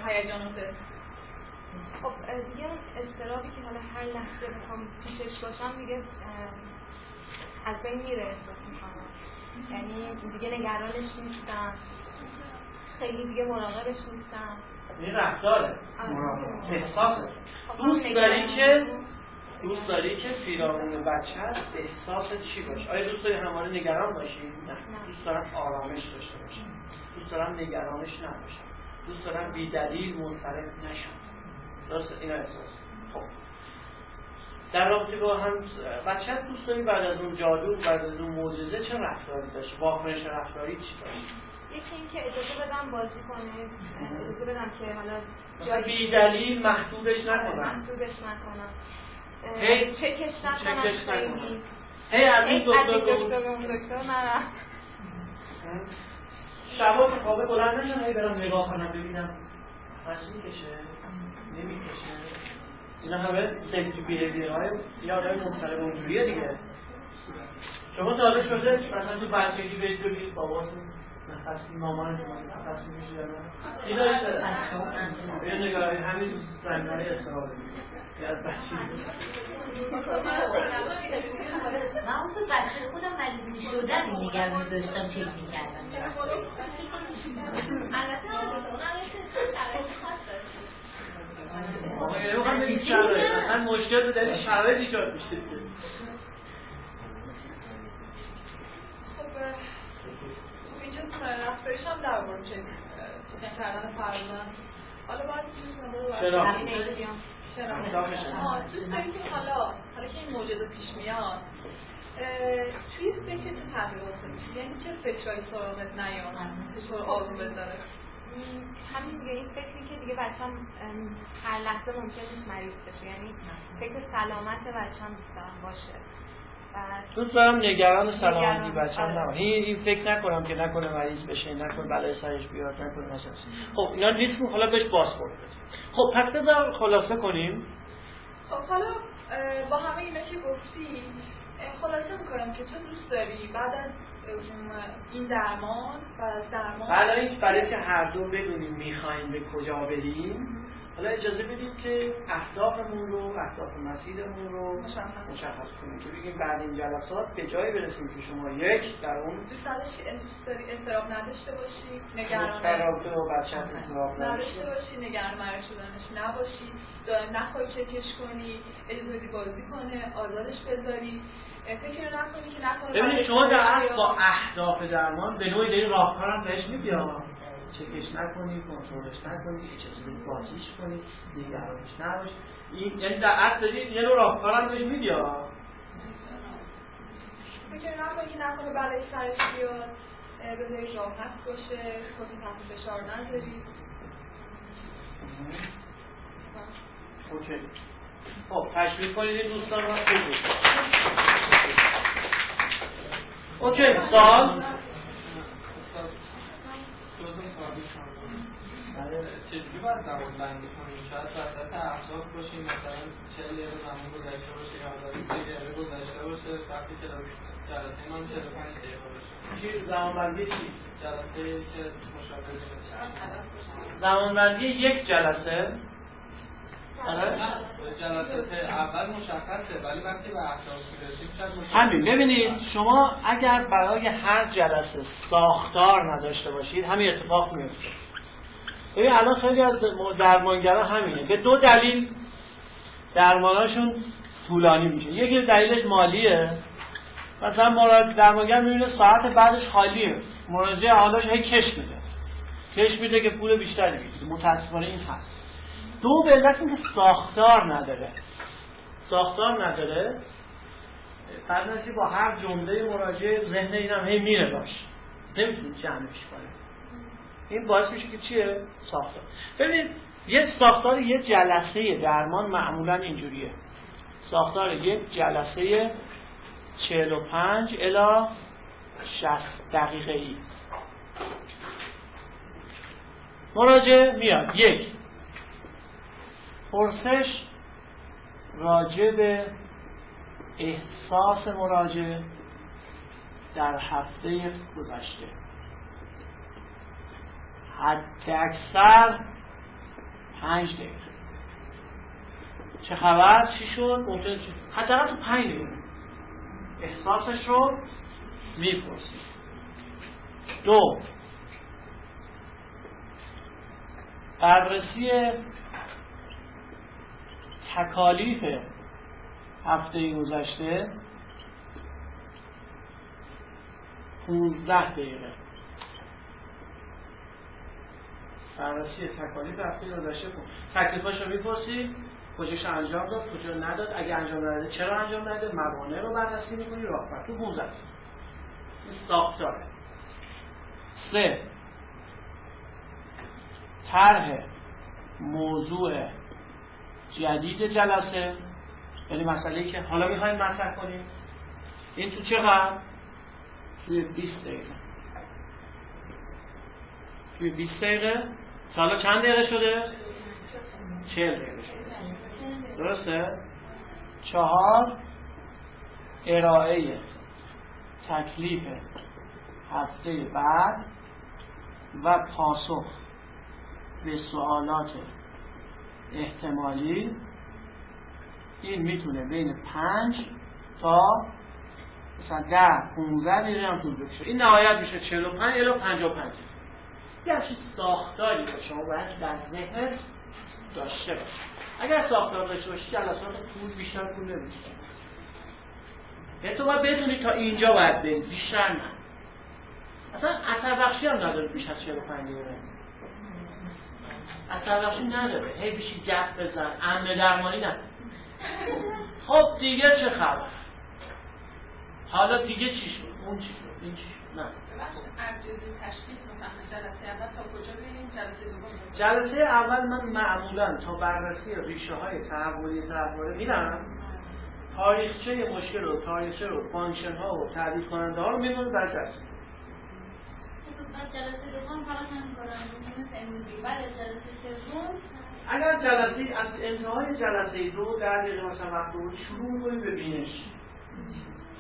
هیجاناتت خب دیگه اون استرابی که حالا هر لحظه بخوام پیشش باشم دیگه از بین میره احساس می‌کنم. یعنی دیگه نگرانش نیستم. خیلی دیگه مراقبش نیستم. این رفتاره. احساسه. دوست داری که دوست داری که فیرامون بچه احساس چی باشه؟ آیا دوست داری همواره نگران باشی؟ نه. دوست دارم آرامش داشته باشم. دوست دارم نگرانش نباشم. دوست دارم بی دلیل منصرف نشم. درست این احساس. خب. در رابطه با هم بچه دوست داری بعد از اون جادو بعد از اون معجزه چه رفتاری داشت واکنش رفتاری؟ چی داشت یکی اینکه اجازه بدم بازی کنه. اجازه بدم که حالا مثلا بی دلیل محدودش نکنم. محدودش نکنم. هی چکش نکنم هی از این دکتر به اون دکتر نرم شبا که خوابه بلند نشم هی برم نگاه کنم ببینم. نفس می‌کشه؟ نمی‌کشه؟ اینا همه سیفتی بیهیویر های یا آدم مختلف اونجوریه دیگه. شما تا حالا شده مثلا تو بچگی برید ببینید باباتون نفس مامانتون نفس می‌کشه این داشته به نگاهی همین رنگهای استرابه از بچگی من اصلا بچه خودم مریض می شدن این نگرانی داشتم چک می کردم البته اونم یه شرایط خاص داشتیم آقا بگید شرایط. اصلا مشکل به دلیل شرایط ایجاد میشه. خب اینجا رفتاریش هم در مورد که کردن فرزند. حالا باید شناخت. دوست داریم که حالا حالا که این موجود پیش میاد توی فکر چه تغییر واسه میشه؟ یعنی چه فکرهایی سراغت نیاد که تو آروم بذاره؟ همین دیگه این فکری که دیگه بچم هر لحظه ممکن نیست مریض بشه. یعنی فکر سلامت بچم دوست دارم باشه. دوست دارم نگران سلامتی بچم آره. این, این فکر نکنم که نکنه مریض بشه نکنه بلای سرش بیاد نکنه مثلا خب اینا لیست حالا بهش بازخورد بدیم. خب پس بذار خلاصه کنیم. خب حالا با همه اینا که گفتی خلاصه می‌کنم که تو دوست داری بعد از این درمان و درمان برای برای که هر دو بدونیم می‌خوایم به کجا بریم حالا اجازه بدیم که اهدافمون رو اهداف مسیرمون رو مشخص کنیم. که بگیم بعد این جلسات به جایی برسیم که شما یک در اون دوست داری استراب نداشته باشی نگران رابطه با استراب نداشته. باشی نگران مرش شدنش نباشی. دائم نخواهی چکش کنی اجازه بدی بازی کنه آزادش بذاری. ببینید شما در اصل با اهداف درمان به نوعی داری راهکارم بهش میدی چکش نکنی کنترلش نکنی اجازه بدی بازیش کنی نگرانش نباش. این یعنی در اصل داری یه نوع راهکارم بهش میدی فکر نکنی که نکنه بلای سرش بیاد بذاری راحت باشه خودتو تحت فشار نذاری. اوکی. خب تشویق کنید این دوستان رو بگید اوکی سوال؟ چجوری باید زمان بندی کنیم؟ شاید وسط اهداف باشیم مثلا 40 دقیقه زمان گذشته باشه یا حالا 30 دقیقه گذشته باشه وقتی که جلسه ما 45 دقیقه باشه. چی؟ زمان بندی چی؟ جلسه که مشابه زمان بندی یک جلسه. جلسات اول مشخصه ولی وقتی به اهداف می‌رسیم شاید همین. ببینید شما اگر برای هر جلسه ساختار نداشته باشید همین اتفاق میفته ببین الان خیلی از درمانگران همینه. به دو دلیل درماناشون طولانی میشه. یکی دلیلش مالیه. مثلا مراد درمانگر می‌بینه ساعت بعدش خالیه. مراجعه حالاش هی کش میده. کش میده که پول بیشتری می‌گیره. متاسفانه این هست. دو به علت اینکه ساختار نداره. ساختار نداره. بعد با هر جمله مراجعه ذهن اینم هی میره باش. نمی‌تونی جمعش کنه. این باعث میشه که چیه؟ ساختار. ببینید یه ساختار یه جلسه درمان معمولا اینجوریه. ساختار یک جلسه 45 الا 60 دقیقه ای مراجعه میاد. یک. پرسش راجع به احساس مراجع در هفته گذشته. حد اکثر پنج دقیقه. چه خبر؟ چی شد؟ ممکنه حداقل تو پنج دقیقه. احساسش رو می‌پرسید دو. بررسی تکالیف هفته گذشته 15 دقیقه. بررسی تکالیف هفته گذشته تکلیفاش رو می‌پرسی کجاش انجام داد کجا نداد اگه انجام نداده چرا انجام نداده موانع رو بررسی می‌کنی راهکار تو 15 این ساختاره. سه. طرح موضوع جدید جلسه یعنی مسئله که حالا می‌خوایم مطرح کنیم این تو چقدر؟ توی 20 دقیقه توی 20 دقیقه تا حالا چند دقیقه شده؟ 40 دقیقه شده درسته؟ چهار ارائه تکلیف هفته بعد و پاسخ به سوالات احتمالی این می‌تونه بین پنج تا مثلا ده 15 دقیقه هم طول بکشه. این نهایت میشه 45 الی 55 یه همچین ساختاری که شما باید در ذهنت داشته باشه اگر ساختار داشته باشی جلسات پول بیشتر پول نمیشه یعنی تو باید بدونی تا اینجا باید بری. بیشتر نه. اصلا اثر بخشی هم نداره بیش از 45 دقیقه. اثر بخشی نداره. هی بشین گپ بزن. امن درمانی نه. خب دیگه چه خبر؟ حالا دیگه چی شد؟ اون چی شد؟ این چی شد؟ نه. از تشخیص جلسه اول تا کجا بریم؟ جلسه دوم. جلسه اول من معمولا تا بررسی ریشه های تحولی تحولی میرم. تاریخچه مشکل رو تاریخچه رو function ها و تعریف کننده ها رو می‌دونم در جلسه جلسه دوم فقط هم کنم مثل امروزی بعد جلسه سوم. اگر جلسه از انتهای جلسه دو در دقیقه مثلا وقت بود شروع می‌کنیم به بینش.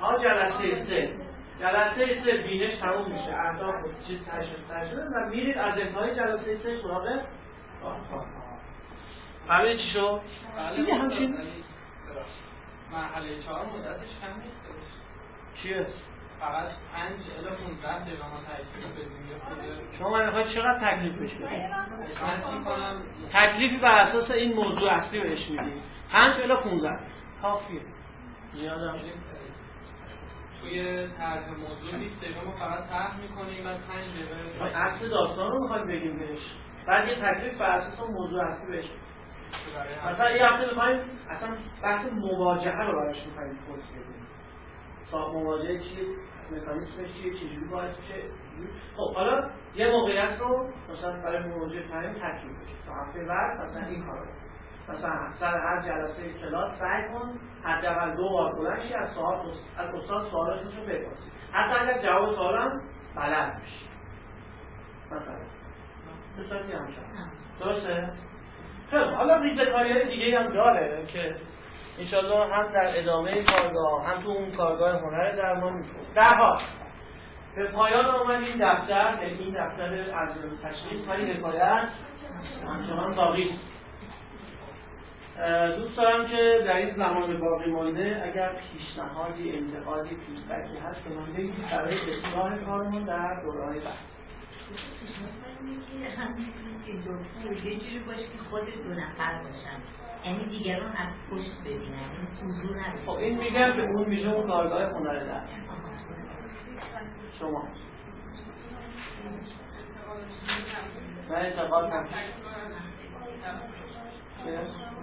ها جلسه سه. جلسه سه بینش تموم میشه. اهداف چیز تشکیل تشکیل و میرید از انتهای جلسه سه سراغ فهمیدی چی شد؟ بله همچین مرحله چهار مدتش کم نیست چیه؟ فقط 5 الی 15 دقیقه ما تکلیف بدیم شما می‌خواید چقدر تکلیفش بدید؟ من می‌کنم تکلیفی بر اساس این موضوع اصلی بهش میدیم 5 الی 15 کافیه. یادم توی طرح موضوع 20 دقیقه ما فقط طرح می‌کنیم بعد 5 دقیقه اصل داستان رو می‌خوایم بگیم بهش. بعد یه تکلیف بر اساس اون موضوع اصلی بهش. مثلا یه هفته می‌خوایم اصلا بحث مواجهه رو براش می‌خوایم توضیح بدیم مواجهه چیه مکانیسمش چیه چجوری باید چه خب حالا یه موقعیت رو مثلا برای مواجهه کنیم ترکیب بشه. تا هفته بعد مثلا این کار رو. مثلا سر هر جلسه کلاس سعی کن حداقل دو بار بلند شی از سوال از استاد سوالاتش رو بپرسی. حتی اگر جواب سوالم بلد بشی. مثلا. دوستان میام درسته؟ خب حالا ریزه کاری های دیگه هم داره که انشالله هم در ادامه کارگاه هم تو اون کارگاه هنر درمان در حال به پایان آمد این دفتر یعنی این دفتر ارزیابی تشخیص ولی حکایت همچنان باقی است. دوست دارم که در این زمان باقی مانده اگر پیشنهادی انتقادی فیدبکی هست که من بگید. برای اصلاح کارمون در دورهای بعد. یه جوری باشه که خود دو نفر باشن. یعنی دیگران از پشت ببینن این حضور نداشته خب این میگم به اون میشه اون کارگاه هنر در. شما. انتقاد هست.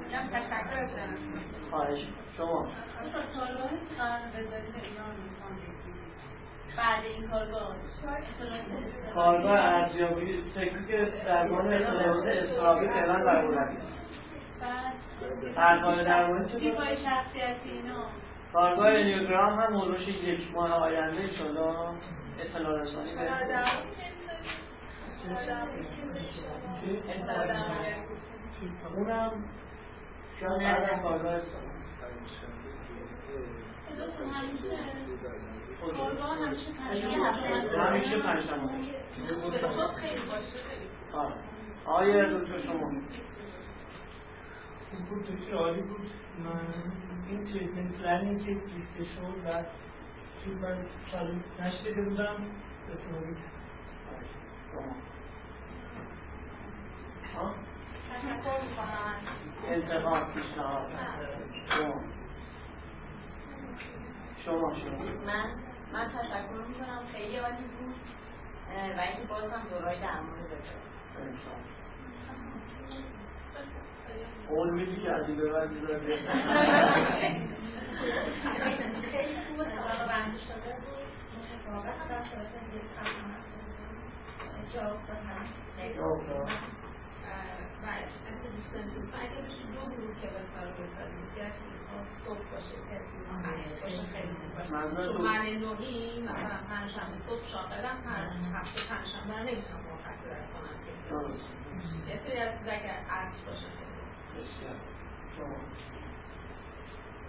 میگم تشکر از خواهش. شما. بعد این کارگاه کارگاه ارزیابی تکنیک درمان اطلاعات استرابی فعلا برقرار بعد پرگاه درمانی چطور؟ تیپای شخصیتی اینا. کارگاه انیوگرام هم موضوعش یک ماه آینده انشالله اطلاع رسانی. چی؟ اونم شاید بعد از کارگاه همیشه همیشه پنجشنبه همیشه به خیلی باشه خیلی. آیه دکتر شما. بود دکتر عالی بود. من این تریتمنت پلنی که گیفته شد و چون من چالو نشده بودم استفاده شما ها؟ تشکر می‌کنم انتقاد پیشنهاد شما شما. من من تشکر می‌کنم خیلی عالی بود. و اینکه بازم دورای درمانی بشه قول میدی که از این به بعد. خیلی شده بود واقعا هم در صورت دیگه جا افتادم جا افتاد. و اصلا اگه بشه دو گروه کلاس ها رو بذاریم صبح باشه کسی هست باشه خیلی باشه دو- من نوعی مثلا پنجشنبه صبح شاغلم هر هفته پنجشنبه رو نمی‌تونم مقصرت کنم. یه سری از اگر عصر باشه خیلی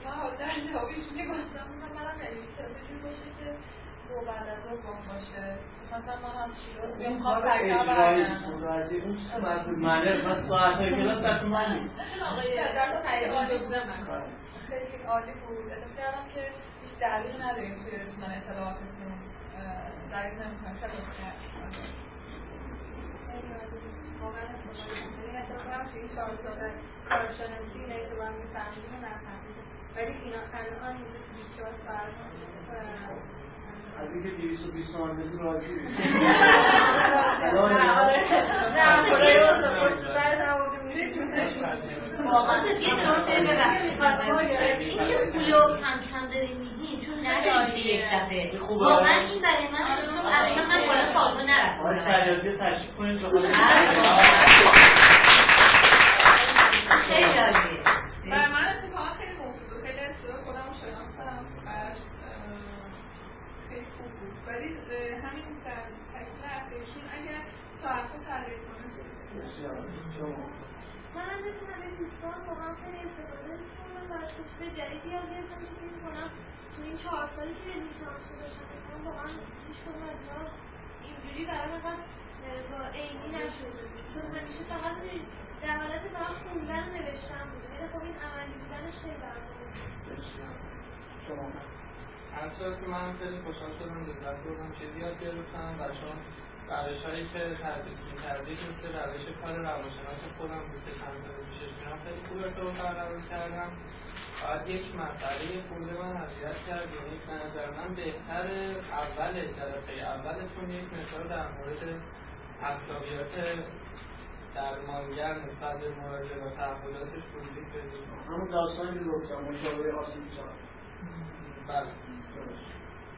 من حالا در جوابش می‌گفتم منم خیلی کسی جور باشه که صبح بعد از بام باشه. مثلا من از شیراز اون چیز مربوط منه من ساعت های کلاس دست من نیست. چون آقای در سعید اونجا بودم من. آره. خیلی عالی بود. احساس کردم که هیچ دلیلی نداریم توی رسوندن اطلاعاتتون. اه، دلیل نمی‌کنم خیلی ولی اینا الان اینجا تو 24 ساعت از اینکه 220 تومن بدی راضی واسه یه نکته ببخشید. این که پولو کم کم داریم نداریم که یک دفعه. خوبه. واقعا این برای من چون اصلا من بالا کارگاه نرفتم. سریعاتی تشریف کنید شما خیلی عالیه. برای من اتفاقا خیلی مفید بود. خیلی استرا خودم رو شناختم خیلی خوب بود. ولی همین در تکمیل حرفشون اگر ساعتها تغییر کنه منم مثل همه دوستان واقعا خیلی استفاده می‌کنم. و دوست جدیدی یاد گرفتم که فکر می‌کنم تو این چهار سالی که لیسانس رو داشتم واقعا هیچ کدوم از اینا اینجوری برام انقدر با عینی نشده چون همیشه فقط در حالت فقط خوندن نوشتن بود. ولی خب این عملی بودنش خیلی برام. شما. که من خیلی خوشحال شدم لذت بردم چیزی یاد گرفتم و چون روش هایی که تدریس می‌کردید مثل روش کار روانشناس خودم بود که چند سال میرم خیلی خوب ارتباط برقرار کردم. فقط یک مسئله خورده من اذیت کرد. یعنی به نظر من بهتر اول جلسه اولتون یک مقدار در مورد اخلاقیات درمانگر نسبت به مراجعه و تحولاتش توضیح بدید همون داستانی که گفتم مشابه آسیب بله.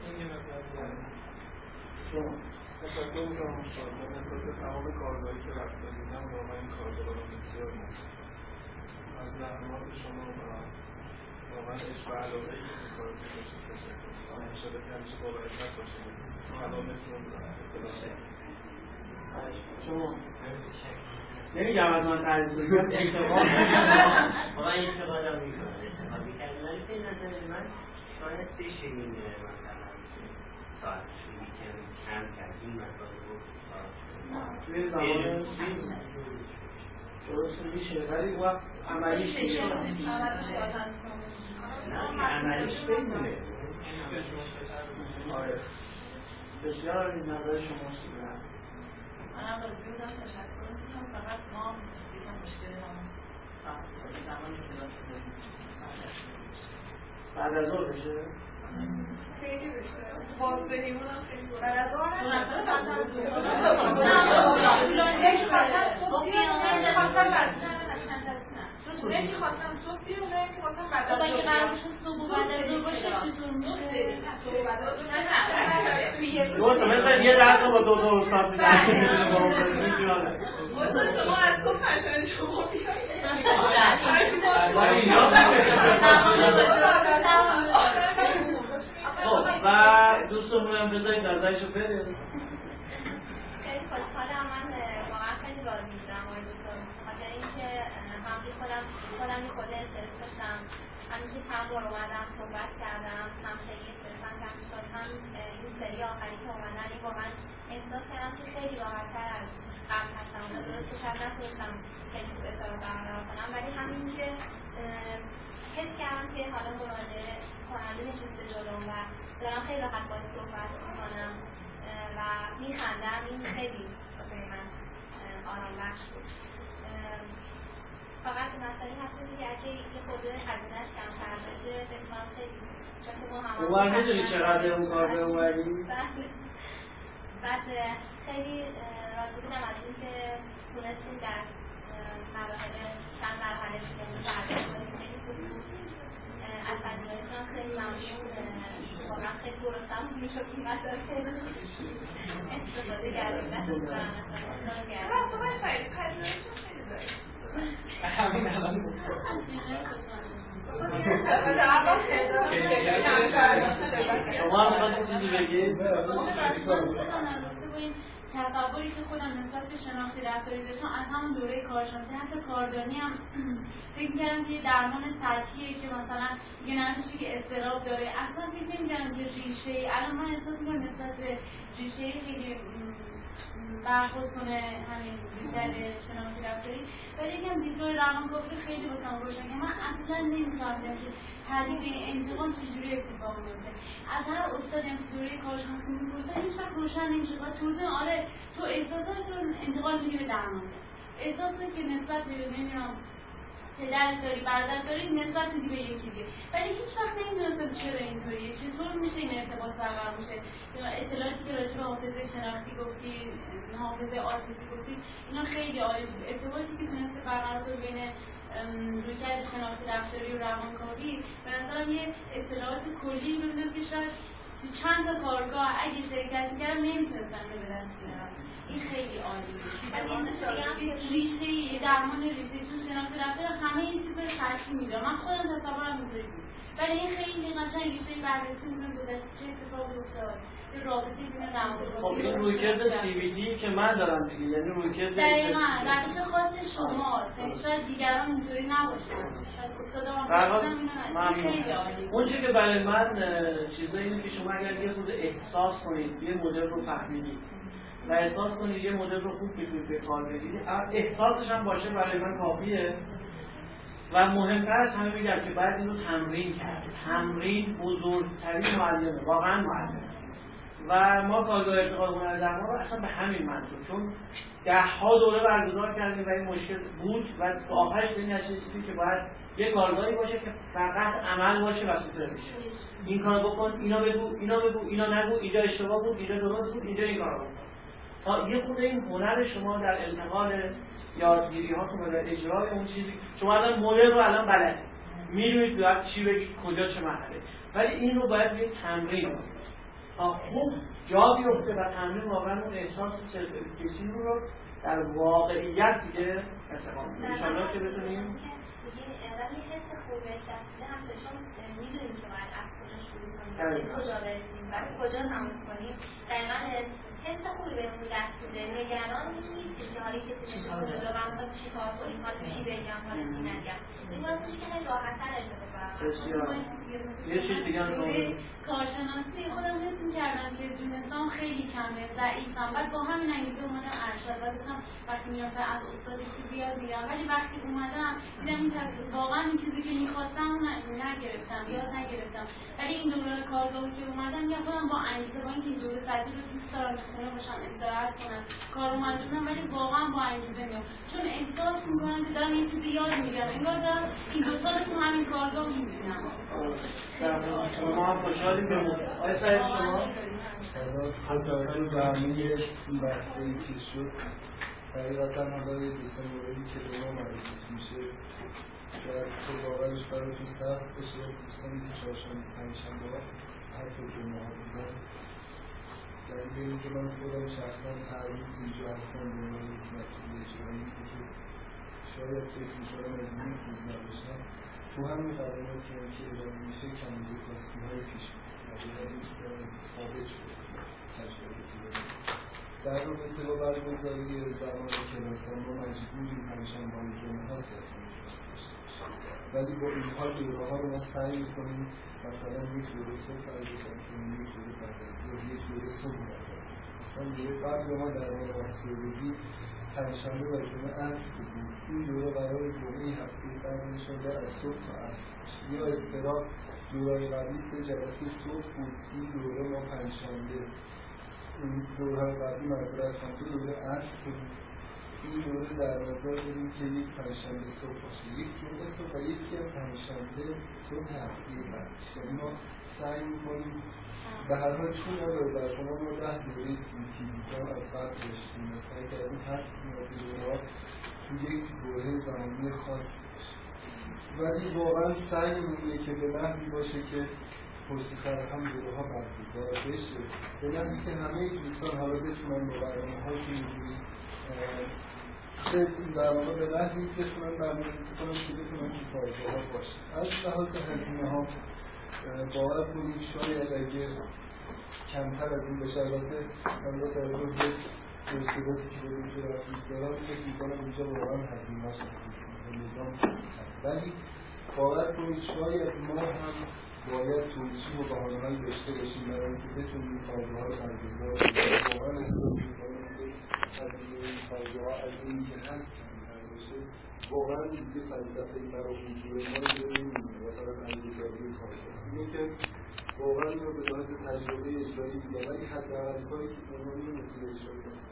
این یه مقدار. شما. تشکر می‌کنم استاد به نسبت تمام کارگاهی که رفته دیدم واقعا این کارگاه بسیار مفید از زحمات شما و واقعا عشق علاقه ای که کار تشکر می‌کنم. انشاءالله که همیشه با برکت باشید. کلامتون شما. نمیگم از من تعریف کنیم اشتباه *laughs* می‌کنم. ولی به نظر من شاید بشه این مثلا ساعت شویی کم کم کرد. این مطالب رو ساعت توی زمان درست میشه. ولی وقت عملیش عملیش بمونه. آره. بسیار این نظر شما منم از بودم تشکر می‌کنم. فقط ما یکم مشکل هم ساعت زمان کلاس داریم. بعد از ظهر بشه خیلی بهتره. بازدهیمون هم خیلی بعد از ظهر چون اصلا یکی خواستم صبح بیام نه یکی خواستم بعد خب از اگه ظهر قرار. باشه صبح و بعد از ظهر باشه چطور میشه؟ دو تا مثل یه درس با دو تا استاد *laughs* میدن مثلا شما از صبح پرشن شما بیایید ولی اینا خب و دوستمون هم بذارید نظرشو بده خیلی خوشحالم. من واقعا خیلی راضی بودم آقای دکتر بخاطر اینکه بی خودم خودم یه خورده استرس داشتم. همین که چند بار اومدم صحبت کردم هم خیلی استرسم کم شد هم این سری آخری که اومدن این واقعا احساس کردم که خیلی راحتتر از قبل هستم. و درسته شاید نتونستم خیلی خوب ارتباط برقرار کنم ولی همین که حس کردم که حالا مراجعه کننده نشسته جلوم و دارم خیلی راحت باش صحبت می‌کنم و میخندم. این خیلی واسه من آرام بخش بود. فقط مسئله هستش که اگه یه خورده هزینهش کمتر باشه فکر کنم خیلی چون که ما هم اونور می‌دونی چقدر اون کار به. بعد خیلی راضی بودم از این که تونستیم در مراحل چند مرحله دیگه برداشت کنیم. خیلی خوب. بود از هم خیلی ممنون. واقعا خیلی درستم می‌شد این مسئله که استفاده کردیم. پذیرشون خیلی دارید شما هم چیزی تصوری که خودم نسبت به شناختی رفتاری داشتم از همون دوره کارشناسی حتی کاردانی هم فکر می‌کردم که درمان سطحیه که مثلا یه نمیشه که استراب داره اصلا فکر نمی‌کردم که ریشه ای الان من احساس می‌کنم نسبت به ریشه خیلی م، برخورد کنه همین رویکرد شناختی رفتاری ولی یکم دیدگاه روانکاوی رو خیلی واسم روشن که من اصلا نمیفهمیدم که تعریف انتقام چجوری اتفاق میفته از هر استادی که دوره کارشناسی می‌پرسن هیچ وقت روشن نمیشه. و توضیح آره تو احساسات رو انتقال میدی به درمانگر احساسی که نسبت به نمی‌دونم پدر داری برادر داری نسبت میدی به یکی دیگه. ولی هیچ وقت نمی‌دونستم چرا اینطوریه. چطور میشه این ارتباط برقرار میشه اطلاعاتی که راجع به حافظه شناختی گفتی حافظه عاطفی گفتی اینا خیلی عالی بود. ارتباطی که تونسته برقرار کنه بین رویکرد شناختی رفتاری و روانکاوی به نظرم یه اطلاعات کلی بوده که شاید تو چند تا کارگاه اگه شرکت می‌کردم نمی‌تونستم به دست بیارم. این خیلی عالی بود. ریشه یه درمان ریشه چون شناخت رفتار همه این چیزا سطحی می‌دونم. من خودم تصورم اینطوری بود. ولی این خیلی قشنگ ریشه بررسی می‌کنه گذشته چه اتفاقی افتاد. رابطه بین روان خب این رویکرد سی وی دی که من دارم دیگه. یعنی رویکرد دقیقاً. روش خاص شما. شاید دیگران اینطوری نباشن شاید استاد خیلی عالی اون چیزی که برای من چیزا اینه که شما اگر یه خود احساس کنید یه مدل رو فهمیدید. و احساس کنید یه مدل رو خوب بتونید به کار بگیرید. احساسش هم باشه برای من کافیه. و مهمتر از همه میگم که باید اینو تمرین کرد. تمرین بزرگترین معلمه واقعا معلمه. و ما کارگاه ارتقای هنر درمان رو اصلا به همین منظور. چون ده ها دوره برگزار کردیم و این مشکل بود و آخرش به این چیزی که باید یه کارگاهی باشه که فقط عمل باشه و سوپر میشه این کار بکن اینا بگو اینا بگو اینا نگو اینجا اشتباه بود اینجا درست بود اینجا این کار بکن. یه خود این هنر شما در انتقال یادگیری هاتون و در اجرای اون چیزی شما الان مدل رو الان بلد می‌دونید باید چی بگید کجا چه مرحله. ولی این رو باید یه تمرین تا خوب جا بیفته و تمرین واقعا اون احساس سلف رو در واقعیت دیگه اتفاق میفته ان که بتونیم ولی حس خوب بهش هم چون می‌دونیم که باید از کجا شروع کنیم کجا برسیم و کجا تموم کنیم. دقیقا حس خوبی بهمون دست میده نگران نیستیم که حالا کسی نشسته جلو می‌خواد چی کار کنیم حالا چی بگم حالا چی نگم. این باعث میشه که راحت‌تر ارتباط یه چیز دیگه هم کارشناسی خودم حس می‌کردم که دونستان خیلی کمه ضعیفم بعد با همین انگیزه اومدم ارشد. و گفتم وقتی می‌رفتم از استاد چیزی یاد می‌گیرم. ولی وقتی اومدم دیدم این واقعا این چیزی که می‌خواستم نگرفتم یاد نگرفتم. ولی این دوره کارگاهی که اومدم یا خودم با انگیزه با اینکه این دوره سطحی رو دوست دارم که خونه باشم استراحت کنم کارآمد ولی واقعا با انگیزه میام. چون احساس می‌کنم که دارم یه چیزی یاد می‌گیرم. انگار دارم این دو سال تو همین کارگاه می‌بینم. ما هم خوشحالیم شما؟ به همه این بحثایی که شد حقیقتا حالا یه دوستان موردی که به ما میشه. شاید تو باورش براتون سخت بشه. دوستانی که چهارشنبه پنجشنبه حتی جمعه ها بودن. دلیل اینکه من خودم شخصا هر روز اینجا هستم به عنوان یک مسئول اجرایی که شاید فکر از این روز نباشم تو همین قرارات هم که ادامه میشه کمبود کاستی های پیش در رابطه با برگزاری زمان کلاس ما مجبوریم پنجشنبه جمعه ها صرفا کلاس داشته باشیم ولی با این حال دوره ها رو ما سعی می‌کنیم مثلا یک دوره صبح برگزار کنیم یک دوره بعد از ظهر یک دوره صبح بعد از مثلا دوره قبل ما در مورد افسردگی پنجشنبه و جمعه اصل بود این دوره قرار جمعه هفته قبل شده از صبح تا اصل یا استراب دوره قبلی سه جلسه صبح بود. این دوره ما پنجشنبه. این دوره قبلی معذرت خواهم دوره اصل این دوره در نظر داریم که یک پنجشنبه صبح باشه. یک جمعه صبح و یکی هم پنجشنبه صبح هفته بعدش یعنی ما سعی می‌کنیم به هر حال چون نداره در شما ما ده دوره سی تی از قبل داشتیم. و سعی کردیم هر کدوم از این دوره تو یک دوره زمانی خاصی باشه. ولی واقعا سعیمون اینه که به نحوی باشه که پشت سر هم دوره ها برگزار بشه. به نحوی که همه دوستان حالا بتونن با برنامه هاشون اینجوری چه در واقع به نحوی بتونن برنامه‌ریزی کنن که بتونن تو پایگاه ها باشن. از لحاظ هزینه ها باور کنید شاید اگه کمتر از این بشه البته البته در روز ارتباطی که به اینجا رفت دارم فکر می‌کنم اینجا واقعا هزینه‌اش از نظام ولی باور کنید شاید ما هم باید توجیه و بحانه‌هایی داشته باشیم برای اینکه بتونیم کارگاه رو برگزار کنیم. واقعا این از اینی که هست کمتر باشه واقعا دیگه فلسفه ما رو نمی‌بینه مثلا انگیزاری کارگاه اینه که واقعا رو به لحاظ تجربه اجرایی دیگه ولی حداقل کاری که عنوان مدیر اجرایی هست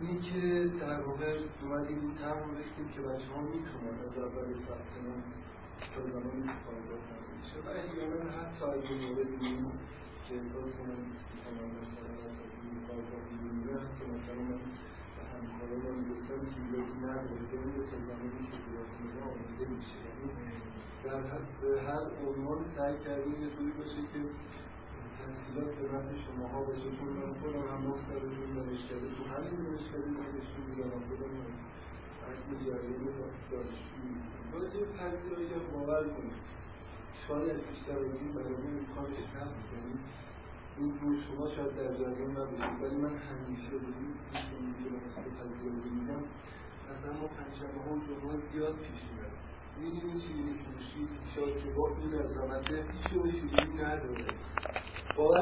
اینه که در واقع اومدیم طرح ریختیم که بچه ها می‌تونن از اول ثبت نام تا زمانی که کارگاه تموم میشه و احیانا حتی اگه مورد می‌بینیم که احساس کنم استفاده مثلا از هزینه کارگاه می‌بینه که مثلا من به همکارانم گفتم که ایرادی نداره تا زمانی که بیرون آماده میشه یعنی در هر عنوان سعی کردیم یه طوری باشه که تحصیلات به نفع شماها باشه چون من خودم هم نه سالتون دانشکده تو همین دانشکده دانشجو بودم خودم از جریان دانشجو راجع به پذیرایی هم باور کنید شاید بیشتر از این برای من امکانش نبود. یعنی این رو شما شاید در جریان نباشید. ولی من همیشه بودیم میشونیم که مثلا پذیرایی میگم مثلا ما پنجشنبه ها و جمعه زیاد پیش می‌بریم می‌دونی چی فروشی که با این عظمته هیچ شیرینی نداره.